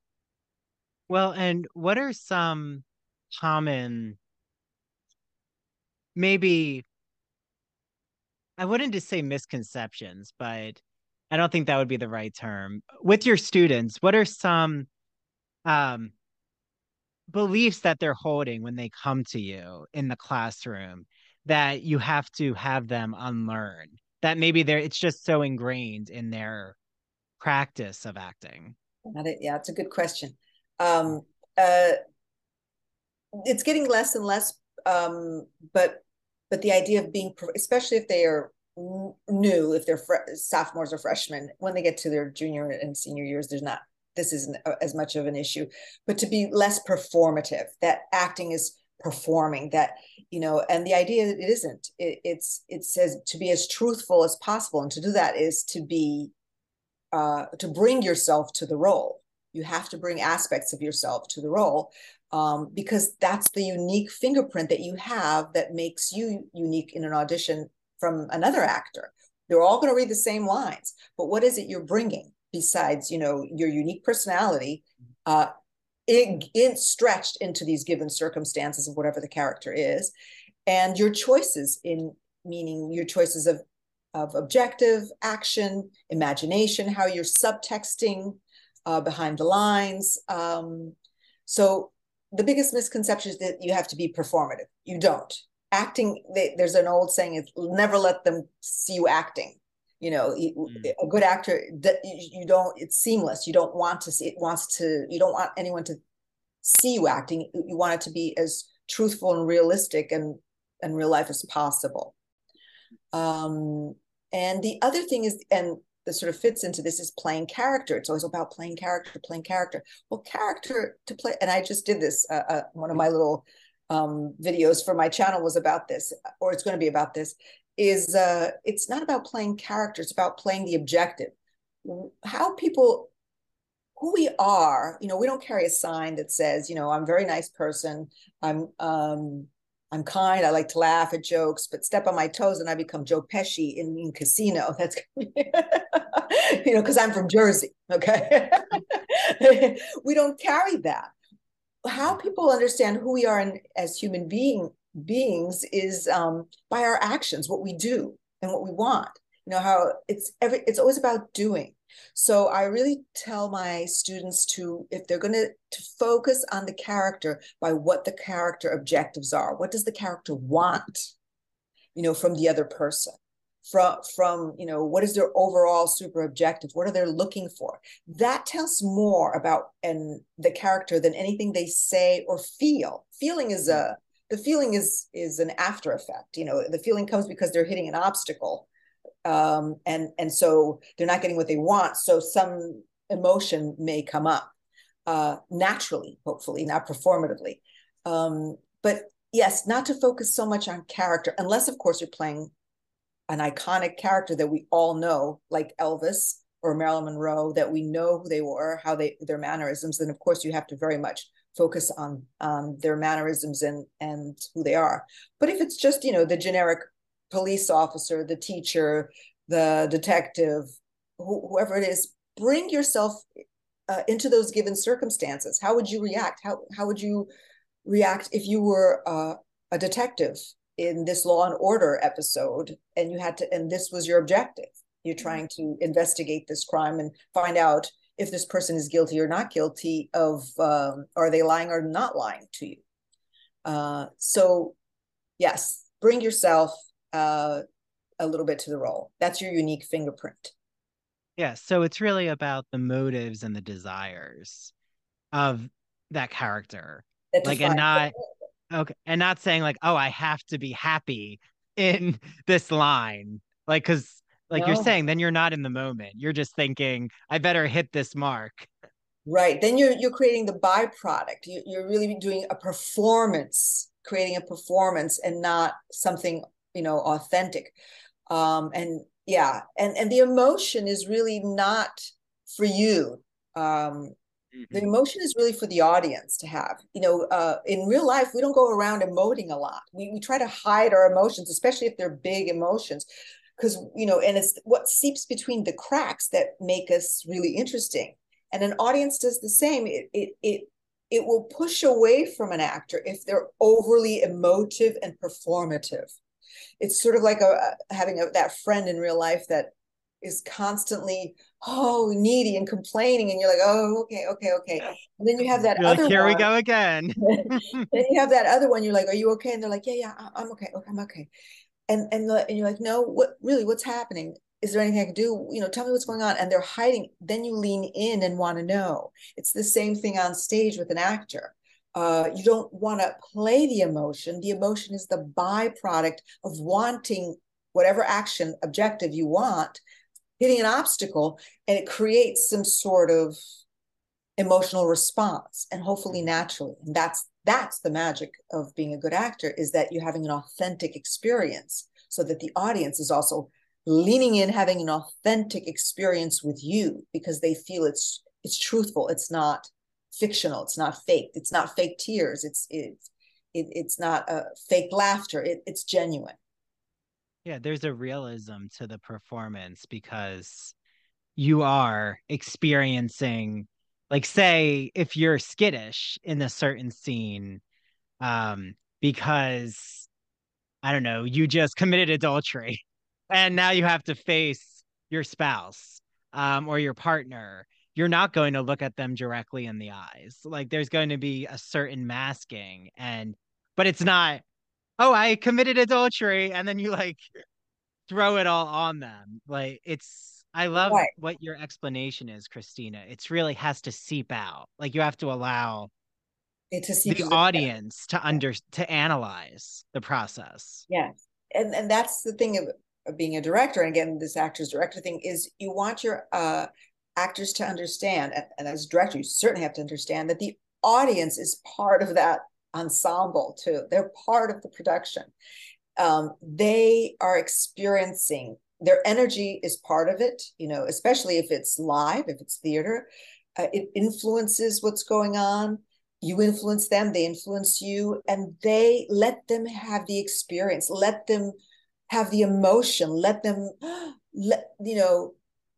Well, and what are some common, maybe, I wouldn't just say misconceptions, but I don't think that would be the right term. With your students, what are some um, beliefs that they're holding when they come to you in the classroom that you have to have them unlearn? That maybe they're it's just so ingrained in their practice of acting. Yeah, it's a good question um, uh, it's getting less and less. Um, but but the idea of being, especially if they are new, if they're sophomores or freshmen, when they get to their junior and senior years, there's not this isn't as much of an issue. But to be less performative, that acting is performing that you know and the idea that it isn't it, it's it says to be as truthful as possible and to do that is to be uh, to bring yourself to the role you have to bring aspects of yourself to the role um, because that's the unique fingerprint that you have that makes you unique in an audition from another actor. They're all going to read the same lines but what is it you're bringing besides you know your unique personality uh, in, in stretched into these given circumstances of whatever the character is and your choices in meaning your choices of of objective action imagination how you're subtexting uh, behind the lines. Um, so the biggest misconception is that you have to be performative. You don't. Acting they, there's an old saying is never let them see you acting. You know mm. a good actor you don't it's seamless. You don't want to see it wants to you don't want anyone to see you acting. You want it to be as truthful and realistic and and real life as possible. Um and the other thing is and that sort of fits into this is playing character it's always about playing character playing character well character to play and i just did this uh, uh, one of my little um, videos for my channel was about this or it's going to be about this is uh, it's not about playing character; it's about playing the objective. How people, who we are, you know, we don't carry a sign that says, you know, I'm a very nice person. I'm um, I'm kind. I like to laugh at jokes, but step on my toes and I become Joe Pesci in, in Casino. That's you know, because I'm from Jersey. Okay, we don't carry that. How people understand who we are in, as human being beings is um, by our actions, what we do and what we want. You know how it's every it's always about doing. So I really tell my students to if they're going to to focus on the character by what the character objectives are. What does the character want? You know, from the other person? From from you know what is their overall super objective? What are they looking for? That tells more about and the character than anything they say or feel. Feeling is mm-hmm. a the feeling is is an after effect you know the feeling comes because they're hitting an obstacle um, and and so they're not getting what they want so some emotion may come up uh, naturally hopefully not performatively um, but yes not to focus so much on character unless of course you're playing an iconic character that we all know like elvis or marilyn monroe that we know who they were how they their mannerisms then of course you have to very much focus on um, their mannerisms and and who they are. But if it's just you know the generic police officer, the teacher, the detective, wh- whoever it is, bring yourself uh, into those given circumstances. How would you react? How how would you react if you were uh, a detective in this Law and Order episode, and you had to, and this was your objective? You're mm-hmm. trying to investigate this crime and find out if this person is guilty or not guilty of um, are they lying or not lying to you uh, so yes bring yourself uh, a little bit to the role. That's your unique fingerprint. Yeah so it's really about the motives and the desires of that character. That like and not okay and not saying like oh i have to be happy in this line. Like because like no. you're saying then you're not in the moment. You're just thinking i better hit this mark. Right then you're you're creating the byproduct. You, you're really doing a performance creating a performance and not something you know authentic. Um and yeah and and the emotion is really not for you. Um the mm-hmm. emotion is really for the audience to have. You know uh, in real life we don't go around emoting a lot. We, we try to hide our emotions especially if they're big emotions because you know and it's what seeps between the cracks that make us really interesting. And an audience does the same. It it it, it will push away from an actor if they're overly emotive and performative it's sort of like a, having a, that friend in real life that is constantly oh needy and complaining and you're like oh okay okay okay. And then you have that you're other like, here one. we go again. Then you have that other one you're like are you okay? And they're like yeah yeah i'm okay okay i'm okay. And and, the, and you're like no what really what's happening? Is there anything i can do? You know tell me what's going on. And they're hiding then you lean in and want to know. It's the same thing on stage with an actor uh, you don't want to play the emotion. The emotion is the byproduct of wanting whatever action objective you want hitting an obstacle and it creates some sort of emotional response and hopefully naturally. And that's that's the magic of being a good actor is that you're having an authentic experience so that the audience is also leaning in having an authentic experience with you because they feel it's it's truthful. It's not fictional. It's not fake. It's not fake tears. It's it's it, it's not a fake laughter. It, it's genuine. Yeah there's a realism to the performance because you are experiencing like say if you're skittish in a certain scene um because i don't know you just committed adultery and now you have to face your spouse um or your partner you're not going to look at them directly in the eyes like there's going to be a certain masking and but it's not oh i committed adultery and then you like throw it all on them like it's I love right. what your explanation is, Cristina. It's really has to seep out. Like you have to allow it to the audience to under to analyze the process. Yes. And and that's the thing of, of being a director. And again, this actor's director thing is you want your uh actors to understand, and, and as a director, you certainly have to understand that the audience is part of that ensemble too. They're part of the production. Um, they are experiencing their energy is part of it you know especially if it's live if it's theater uh, it influences what's going on you influence them they influence you and they let them have the experience let them have the emotion let them let you know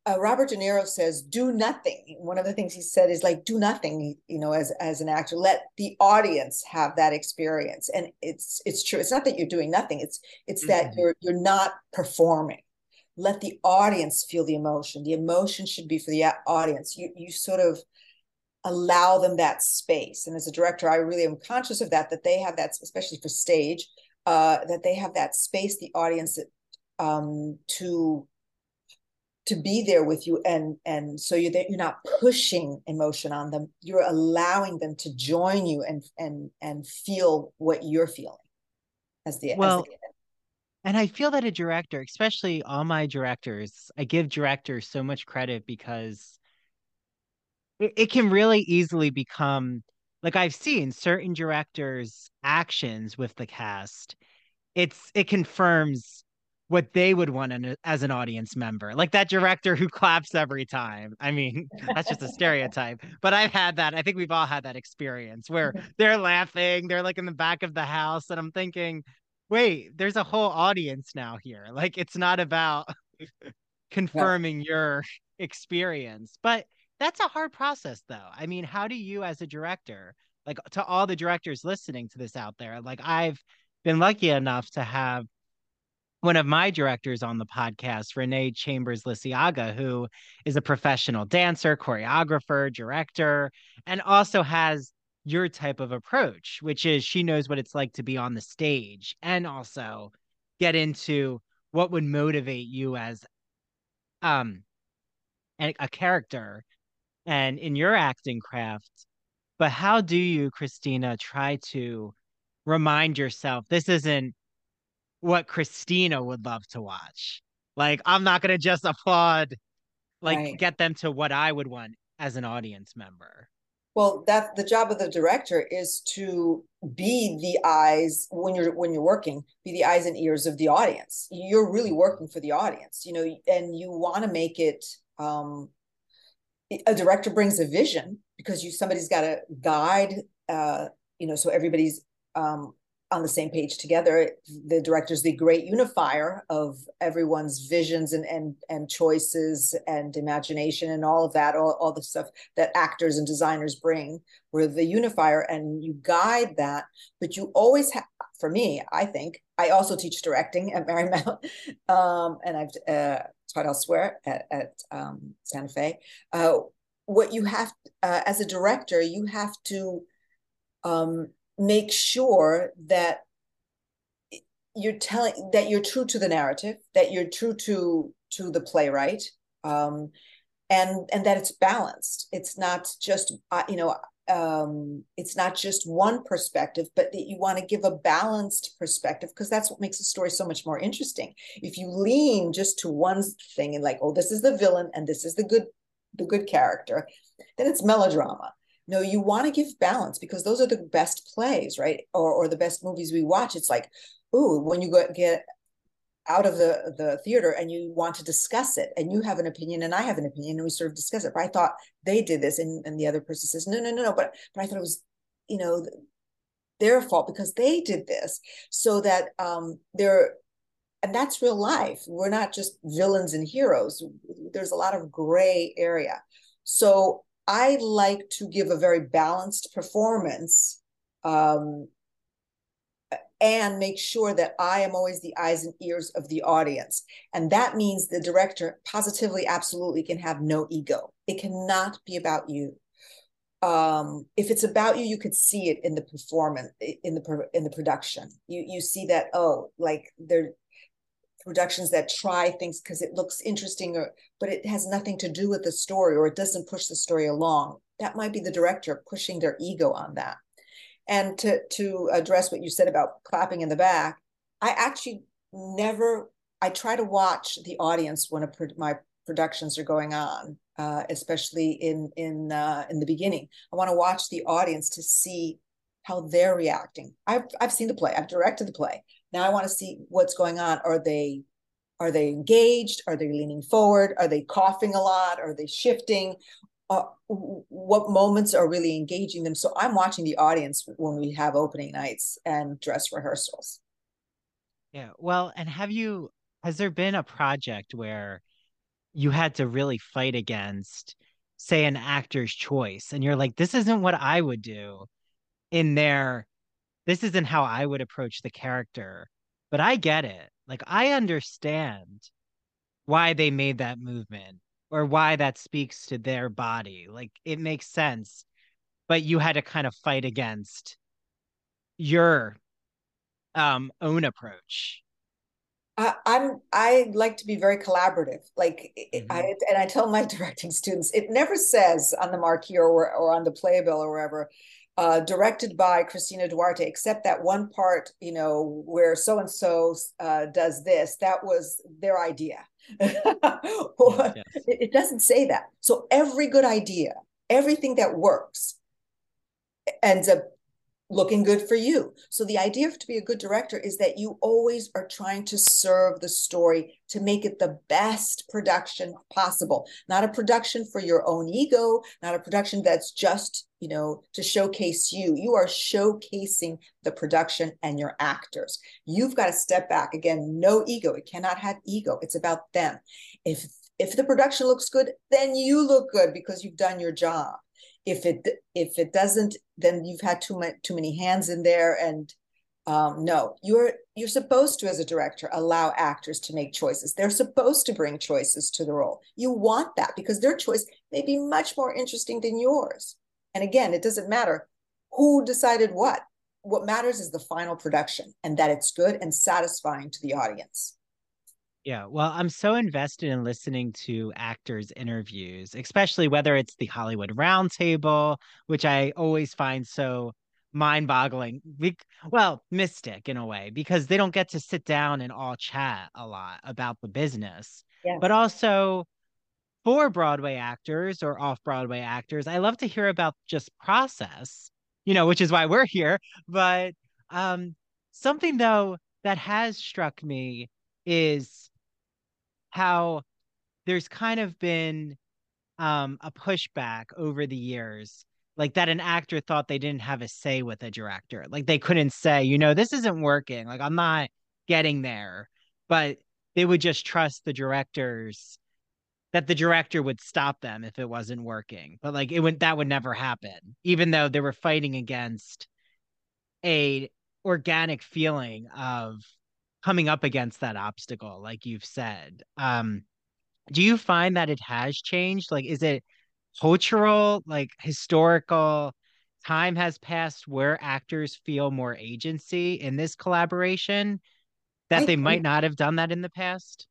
uh, Robert De Niro says, "Do nothing." One of the things he said is like, "Do nothing." You know, as as an actor, let the audience have that experience, and it's it's true. It's not that you're doing nothing. It's it's mm-hmm. that you're you're not performing let the audience feel the emotion. The emotion should be for the audience. You you sort of allow them that space. And as a director, I really am conscious of that. That they have that, especially for stage, uh, that they have that space, the audience, um, to to be there with you and and so you're you're not pushing emotion on them you're allowing them to join you and and and feel what you're feeling as the well as the, and I feel that a director, especially all my directors, I give directors so much credit because it, it can really easily become like I've seen certain directors' actions with the cast. It's it confirms what they would want an, as an audience member. Like that director who claps every time. I mean, that's just a stereotype, but I've had that. I think we've all had that experience where mm-hmm. they're laughing, they're like in the back of the house and I'm thinking, wait, there's a whole audience now here. Like it's not about confirming yeah. your experience. But that's a hard process though. I mean, how do you as a director, like to all the directors listening to this out there, like I've been lucky enough to have one of my directors on the podcast, Renee Chambers Lisiaga, who is a professional dancer, choreographer, director, and also has your type of approach, which is she knows what it's like to be on the stage and also get into what would motivate you as um a, a character and in your acting craft. But how do you, Cristina, try to remind yourself this isn't what Cristina would love to watch? Like, I'm not going to just applaud, like, right. get them to what I would want as an audience member. Well, that the job of the director is to be the eyes when you're when you're working, be the eyes and ears of the audience. You're really working for the audience, you know, and you want to make it. Um, a director brings a vision because you somebody's got to guide, uh, you know, so everybody's um, on the same page together. The director's the great unifier of everyone's visions and and and choices and imagination and all of that, all, all the stuff that actors and designers bring. We're the unifier and you guide that, but you always have for me, I think, I also teach directing at Marymount. Um, and I've uh, taught elsewhere at, at um, Santa Fe. Uh, what you have uh, as a director, you have to um, make sure that you're telling that you're true to the narrative that you're true to to the playwright um, and and that it's balanced it's not just uh, you know um, it's not just one perspective, but that you want to give a balanced perspective because that's what makes a story so much more interesting. If you lean just to one thing and like, oh, this is the villain and this is the good, the good character, then it's melodrama no you want to give balance because those are the best plays right? Or or the best movies we watch. It's like ooh when you go get out of the the theater and you want to discuss it and you have an opinion and I have an opinion and we sort of discuss it. But I thought they did this and, and the other person says no no no no. But but I thought it was you know their fault because they did this so that um they're and that's real life. We're not just villains and heroes. There's a lot of gray area. So I like to give a very balanced performance um, and make sure that I am always the eyes and ears of the audience. And that means the director positively, absolutely can have no ego. It cannot be about you. Um, if it's about you, you could see it in the performance, in the in the production. You you see that oh, like they're productions that try things because it looks interesting or but it has nothing to do with the story or it doesn't push the story along. That might be the director pushing their ego on that. And to to address what you said about clapping in the back i actually never i try to watch the audience when a, my productions are going on uh, especially in in uh, in the beginning. I want to watch the audience to see how they're reacting. I've i've seen the play. I've directed the play now I want to see what's going on. Are they are they engaged? Are they leaning forward? Are they coughing a lot? Are they shifting? Uh, what moments are really engaging them? So I'm watching the audience when we have opening nights and dress rehearsals. Yeah. Well, and have you, has there been a project where you had to really fight against, say, an actor's choice and you're like, this isn't what I would do in their this isn't how I would approach the character, but I get it. Like I understand why they made that movement or why that speaks to their body. Like it makes sense. But you had to kind of fight against your um own approach. I, I'm I like to be very collaborative. Like mm-hmm. I and I tell my directing students, it never says on the marquee or or on the playbill or wherever, uh, directed by Cristina Duarte, except that one part, you know, where so and so does this, that was their idea. yes, yes. It, it doesn't say that. So every good idea, everything that works, ends up looking good for you. So the idea to be a good director is that you always are trying to serve the story to make it the best production possible. Not a production for your own ego, not a production that's just, you know, to showcase you. You are showcasing the production and your actors. You've got to step back again, no ego. It cannot have ego. It's about them. If if the production looks good, then you look good because you've done your job if it if it doesn't then you've had too much too many hands in there and um, no you're you're supposed to as a director allow actors to make choices. They're supposed to bring choices to the role. You want that because their choice may be much more interesting than yours. And again it doesn't matter who decided what. What matters is the final production and that it's good and satisfying to the audience yeah, well, I'm so invested in listening to actors' interviews, especially whether it's the Hollywood Roundtable, which I always find so mind-boggling. We, Well, mystic in a way because they don't get to sit down and all chat a lot about the business. Yeah. But also for Broadway actors or off-Broadway actors, I love to hear about just process, you know, which is why we're here. But um, something though that has struck me is how there's kind of been um, a pushback over the years like that an actor thought they didn't have a say with a director. Like they couldn't say you know this isn't working. Like i'm not getting there. But they would just trust the directors that the director would stop them if it wasn't working. But like it would that would never happen even though they were fighting against a organic feeling of coming up against that obstacle like you've said um do you find that it has changed? Like is it cultural like historical? Time has passed where actors feel more agency in this collaboration that they might not have done that in the past?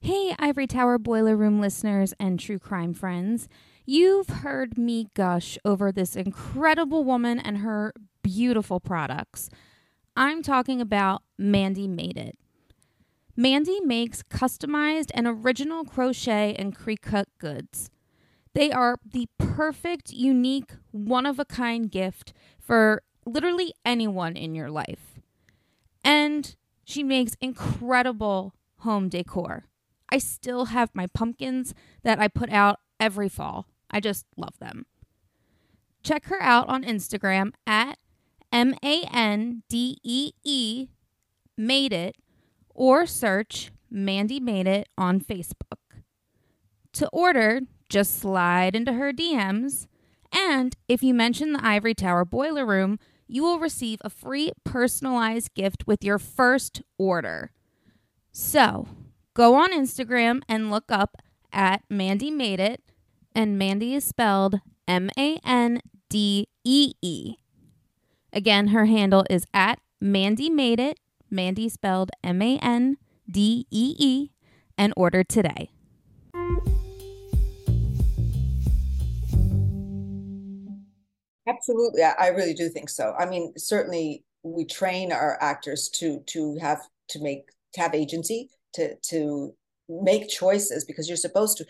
Hey, Ivory Tower Boiler Room listeners and true crime friends. You've heard me gush over this incredible woman and her beautiful products. I'm talking about Mandee Made It. Mandee makes customized and original crochet and Cricut goods. They are the perfect, unique, one of a kind gift for literally anyone in your life. And she makes incredible home decor. I still have my pumpkins that I put out every fall. I just love them. Check her out on Instagram at M A N D E E Made It or search Mandee Made It on Facebook. To order, just slide into her DMs, and if you mention the Ivory Tower Boiler Room, you will receive a free personalized gift with your first order. So, go on Instagram and look up at Mandee Made It, and Mandee is spelled M A N D E E. Again, her handle is at Mandee Made It, Mandee spelled M A N D E E, and order today. Absolutely, I really do think so. I mean, certainly we train our actors to to have to make to have agency to to make choices because you're supposed to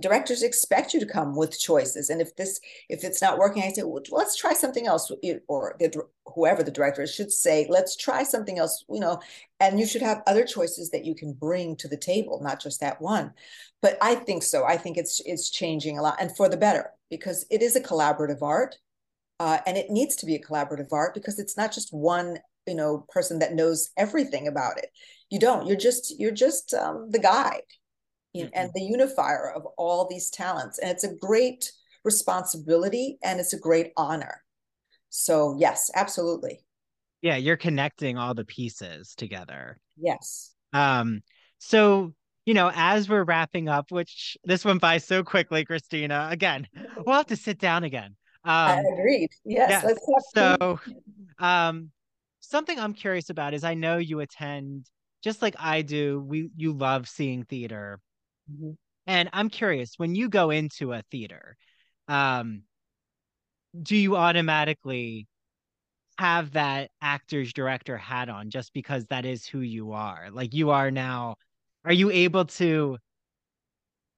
directors expect you to come with choices. And if this if it's not working i say well, let's try something else or the, whoever the director should say let's try something else you know and you should have other choices that you can bring to the table not just that one. But i think so. I think it's it's changing a lot and for the better because it is a collaborative art uh, and it needs to be a collaborative art because it's not just one you know person that knows everything about it. You don't. You're just you're just um, the guide mm-hmm. and the unifier of all these talents and it's a great responsibility and it's a great honor so yes absolutely yeah you're connecting all the pieces together yes um so you know, as we're wrapping up, which this went by so quickly, Cristina. Again, we'll have to sit down again. Um, I agreed. Yes, talk. So, um, something I'm curious about is I know you attend just like I do. We you love seeing theater, mm-hmm. and I'm curious when you go into a theater, um, do you automatically have that actor's director hat on just because that is who you are? Like you are now. Are you able to?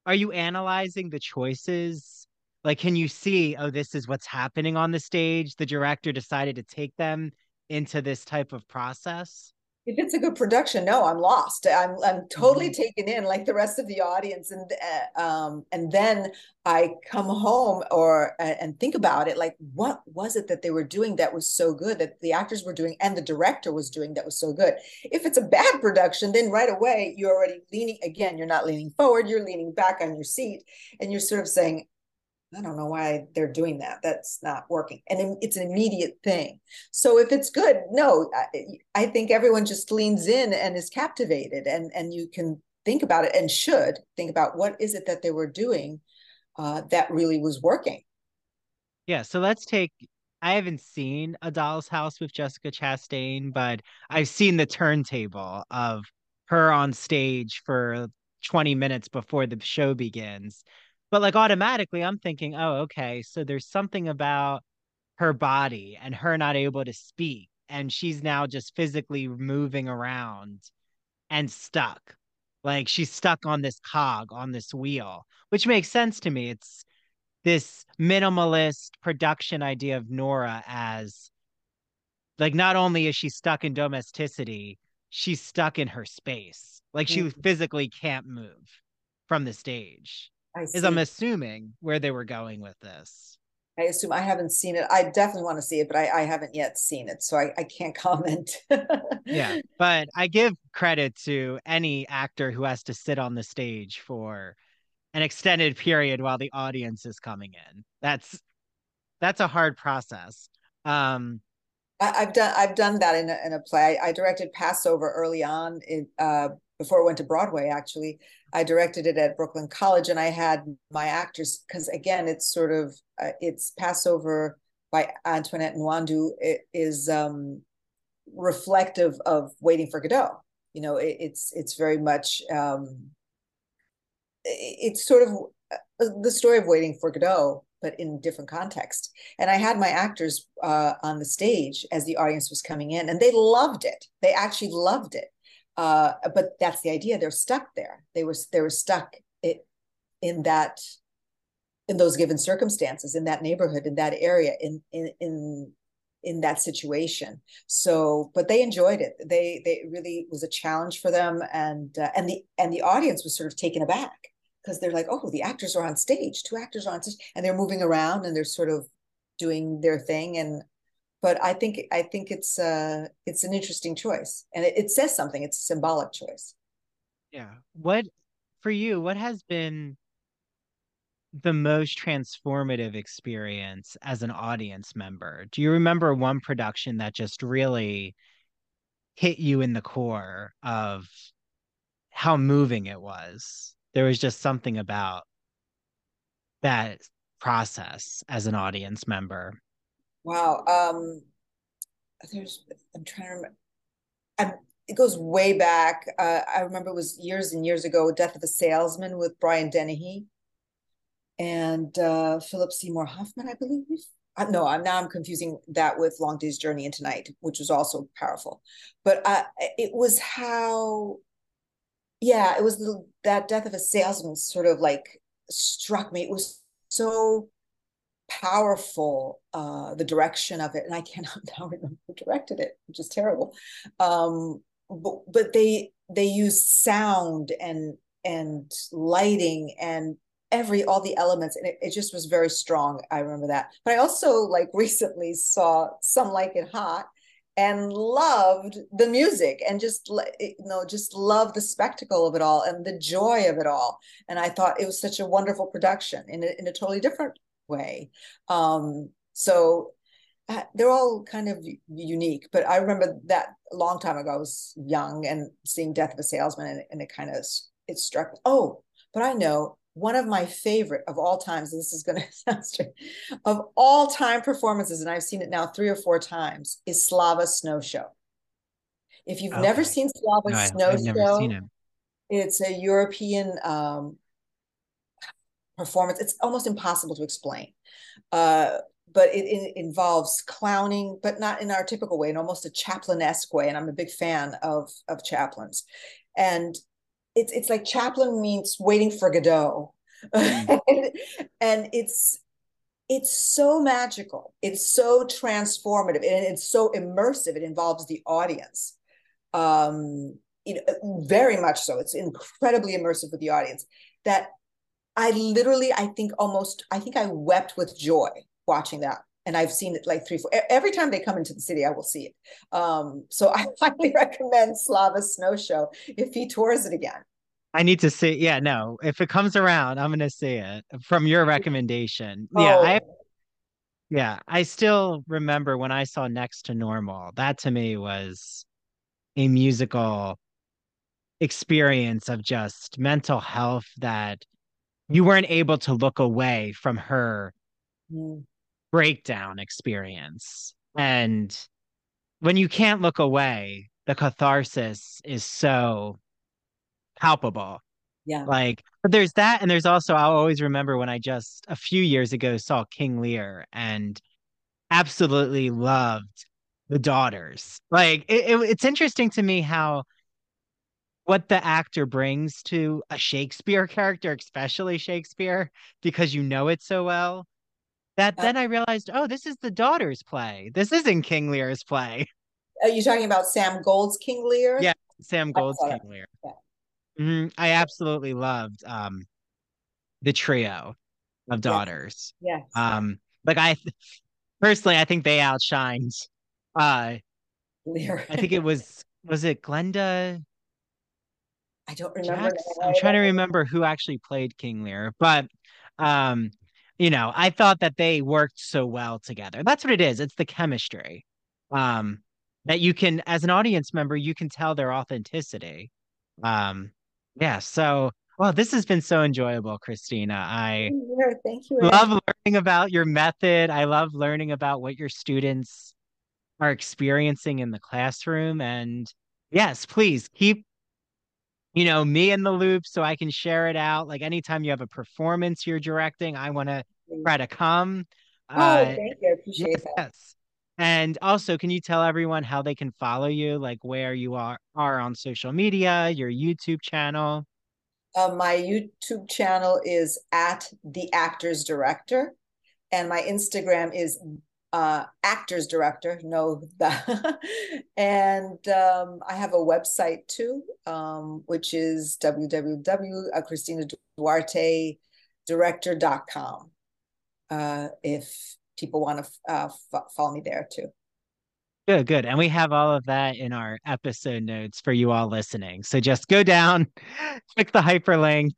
Are you analyzing the choices like can you see oh this is what's happening on the stage the director decided to take them into this type of process if it's a good production no i'm lost i'm i'm totally mm-hmm. taken in like the rest of the audience and uh, um and then i come home or uh, and think about it like what was it that they were doing that was so good that the actors were doing and the director was doing that was so good if it's a bad production then right away you're already leaning again you're not leaning forward you're leaning back on your seat and you're sort of saying I don't know why they're doing that. That's not working. And it's an immediate thing. So if it's good, no, I, think everyone just leans in and is captivated and, and you can think about it and should think about what is it that they were doing uh, that really was working. Yeah. So let's take, I haven't seen A Doll's House with Jessica Chastain, but I've seen the turntable of her on stage for 20 minutes before the show begins but like automatically i'm thinking oh okay so there's something about her body and her not able to speak and she's now just physically moving around and stuck. Like she's stuck on this cog on this wheel which makes sense to me. It's this minimalist production idea of nora as like not only is she stuck in domesticity she's stuck in her space. Like she mm-hmm. physically can't move from the stage is I'm assuming where they were going with this. I assume I haven't seen it. I definitely want to see it, but I, I haven't yet seen it, so I, I can't comment. yeah, but I give credit to any actor who has to sit on the stage for an extended period while the audience is coming in. That's that's a hard process. Um, I, have done I've done that in a, in a play. I, I directed Passover early on in uh, before I went to Broadway, actually, I directed it at Brooklyn College, and I had my actors because again, it's sort of uh, it's Passover by Antoinette Nwandu it is um, reflective of Waiting for Godot. You know, it, it's it's very much um, it's sort of uh, the story of Waiting for Godot, but in different context. And I had my actors uh, on the stage as the audience was coming in, and they loved it. They actually loved it uh, but that's the idea. They're stuck there. They were they were stuck it, in that in those given circumstances in that neighborhood in that area in in in in that situation. So but they enjoyed it. They they really was a challenge for them. And uh, and the and the audience was sort of taken aback because they're like oh the actors are on stage. Two actors are on stage. And they're moving around and they're sort of doing their thing. And but i think i think it's uh it's an interesting choice and it, it says something it's a symbolic choice yeah what for you what has been the most transformative experience as an audience member? Do you remember one production that just really hit you in the core of how moving it was? There was just something about that process as an audience member. Wow. Um there's I'm trying to remember I'm, it goes way back. Uh, I remember it was years and years ago, Death of a Salesman with Brian Dennehy and uh, Philip Seymour Hoffman, I believe. Uh, no, I'm now I'm confusing that with Long Day's Journey into Night, which was also powerful. But uh, it was how, yeah, it was the, that death of a salesman sort of like struck me. It was so powerful, uh, the direction of it, and I cannot now remember who directed it, which is terrible. Um, but, but they they used sound and and lighting and every all the elements and it, it just was very strong. I remember that. But i also like recently saw some like it hot and loved the music and just you know just loved the spectacle of it all and the joy of it all. And i thought it was such a wonderful production in a, in a totally different way um so uh, they're all kind of unique but i remember that a long time ago i was young and seeing death of a salesman and, and it kind of it struck me oh but i know one of my favorite of all times, and this is going to sound strange, of all time performances, and I've seen it now three or four times, is Slava Snow Show. If you've okay. never seen Slava no, Snow I've Show, it. it's a European um, performance. It's almost impossible to explain. Uh, but it, it, involves clowning, but not in our typical way, in almost a Chaplin-esque way. And I'm a big fan of of Chaplins. And it's it's like Chaplin means waiting for Godot, mm. and, and it's it's so magical it's so transformative and it's so immersive it involves the audience um you know, very much so it's incredibly immersive with the audience that i literally i think almost i think i wept with joy watching that and i've seen it like three four every time they come into the city i will see it um so i highly recommend slava snow show if he tours it again I need to see. Yeah, no. If it comes around, I'm gonna see it from your recommendation. Oh. Yeah, I. Yeah, I still remember when I saw Next to Normal. That to me was a musical experience of just mental health that you weren't able to look away from her mm. breakdown experience. And when you can't look away, the catharsis is so palpable. Yeah. Like, but there's that, and there's also I'll always remember when I just a few years ago saw King Lear and absolutely loved the daughters. Like, it, it, it's interesting to me how what the actor brings to a Shakespeare character, especially Shakespeare, because you know it so well. That then I realized, oh, this is the daughter's play. This isn't King Lear's play. Are you talking about Sam Gold's King Lear? Yeah, Sam Gold's King Lear. Yeah. Mm-hmm. I absolutely loved um the trio of daughters. Yes. yes. Um, like I personally, I think they outshined. Uh, I think it was was it Glenda. I don't remember. I'm trying to remember who actually played King Lear, but um, you know, I thought that they worked so well together. That's what it is. It's the chemistry. Um, that you can, as an audience member, you can tell their authenticity. Um, yeah. So, well, this has been so enjoyable, Cristina. I thank you. Love learning about your method. I love learning about what your students are experiencing in the classroom. And yes, please keep, you know, me in the loop so I can share it out. Like anytime you have a performance you're directing, I want to try to come. Oh, uh, thank you. I appreciate yes, that. Yes. And also, can you tell everyone how they can follow you, like where you are are on social media, your YouTube channel? Uh, my YouTube channel is at the Actors Director, and my Instagram is uh, Actors Director. No, that. and um, I have a website too, um, which is www.cristinaduartedirector.com. Uh, if people want to uh, f- follow me there too. Good, good. And we have all of that in our episode notes for you all listening. So just go down, click the hyperlink,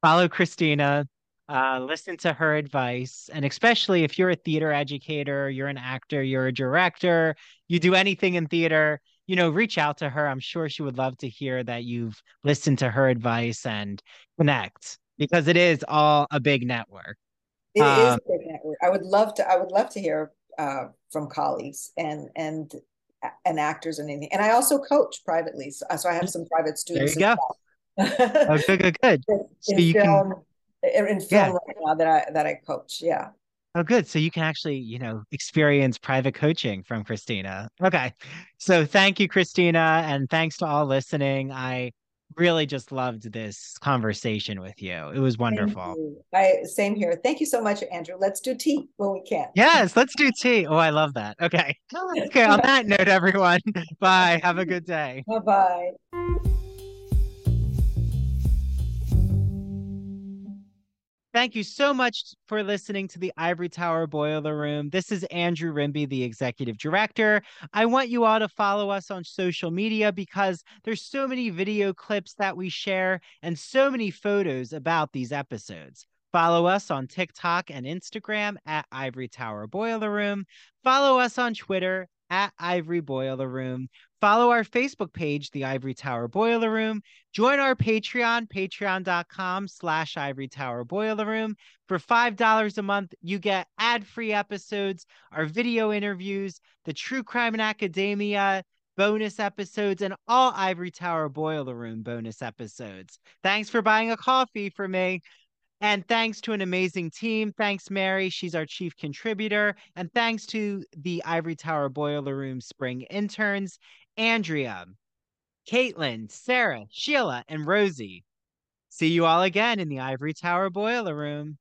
follow Cristina, uh, listen to her advice. And especially if you're a theater educator, you're an actor, you're a director, you do anything in theater, you know, reach out to her. I'm sure she would love to hear that you've listened to her advice and connect because it is all a big network. It um, is a big network. I would love to. I would love to hear uh, from colleagues and and and actors and anything. And I also coach privately, so, so I have some private students. There you go. Well. oh, good, good, good. so you film, can in film yeah. right now that I that I coach. Yeah. Oh, good. So you can actually, you know, experience private coaching from Cristina. Okay. So thank you, Cristina. And thanks to all listening. I really just loved this conversation with you. It was wonderful. I same here. Thank you so much, Andrew. Let's do tea when we can. Yes, let's do tea. Oh, I love that. Okay. Okay. On that note, everyone, bye. Have a good day. Bye bye. Thank you so much for listening to the Ivory Tower Boiler Room. This is Andrew Rimby, the executive director. I want you all to follow us on social media because there's so many video clips that we share and so many photos about these episodes. Follow us on TikTok and Instagram at Ivory Tower Boiler Room. Follow us on Twitter at Ivory Boiler Room. Follow our Facebook page, The Ivory Tower Boiler Room. Join our Patreon, patreon.com slash Ivory Tower Boiler Room. For $5 a month, you get ad-free episodes, our video interviews, the True Crime and Academia bonus episodes, and all Ivory Tower Boiler Room bonus episodes. Thanks for buying a coffee for me. And thanks to an amazing team. Thanks, Mary. She's our chief contributor. And thanks to the Ivory Tower Boiler Room Spring interns, Andrea, Caitlin, Sarah, Sheila, and Rosie. See you all again in the Ivory Tower Boiler Room.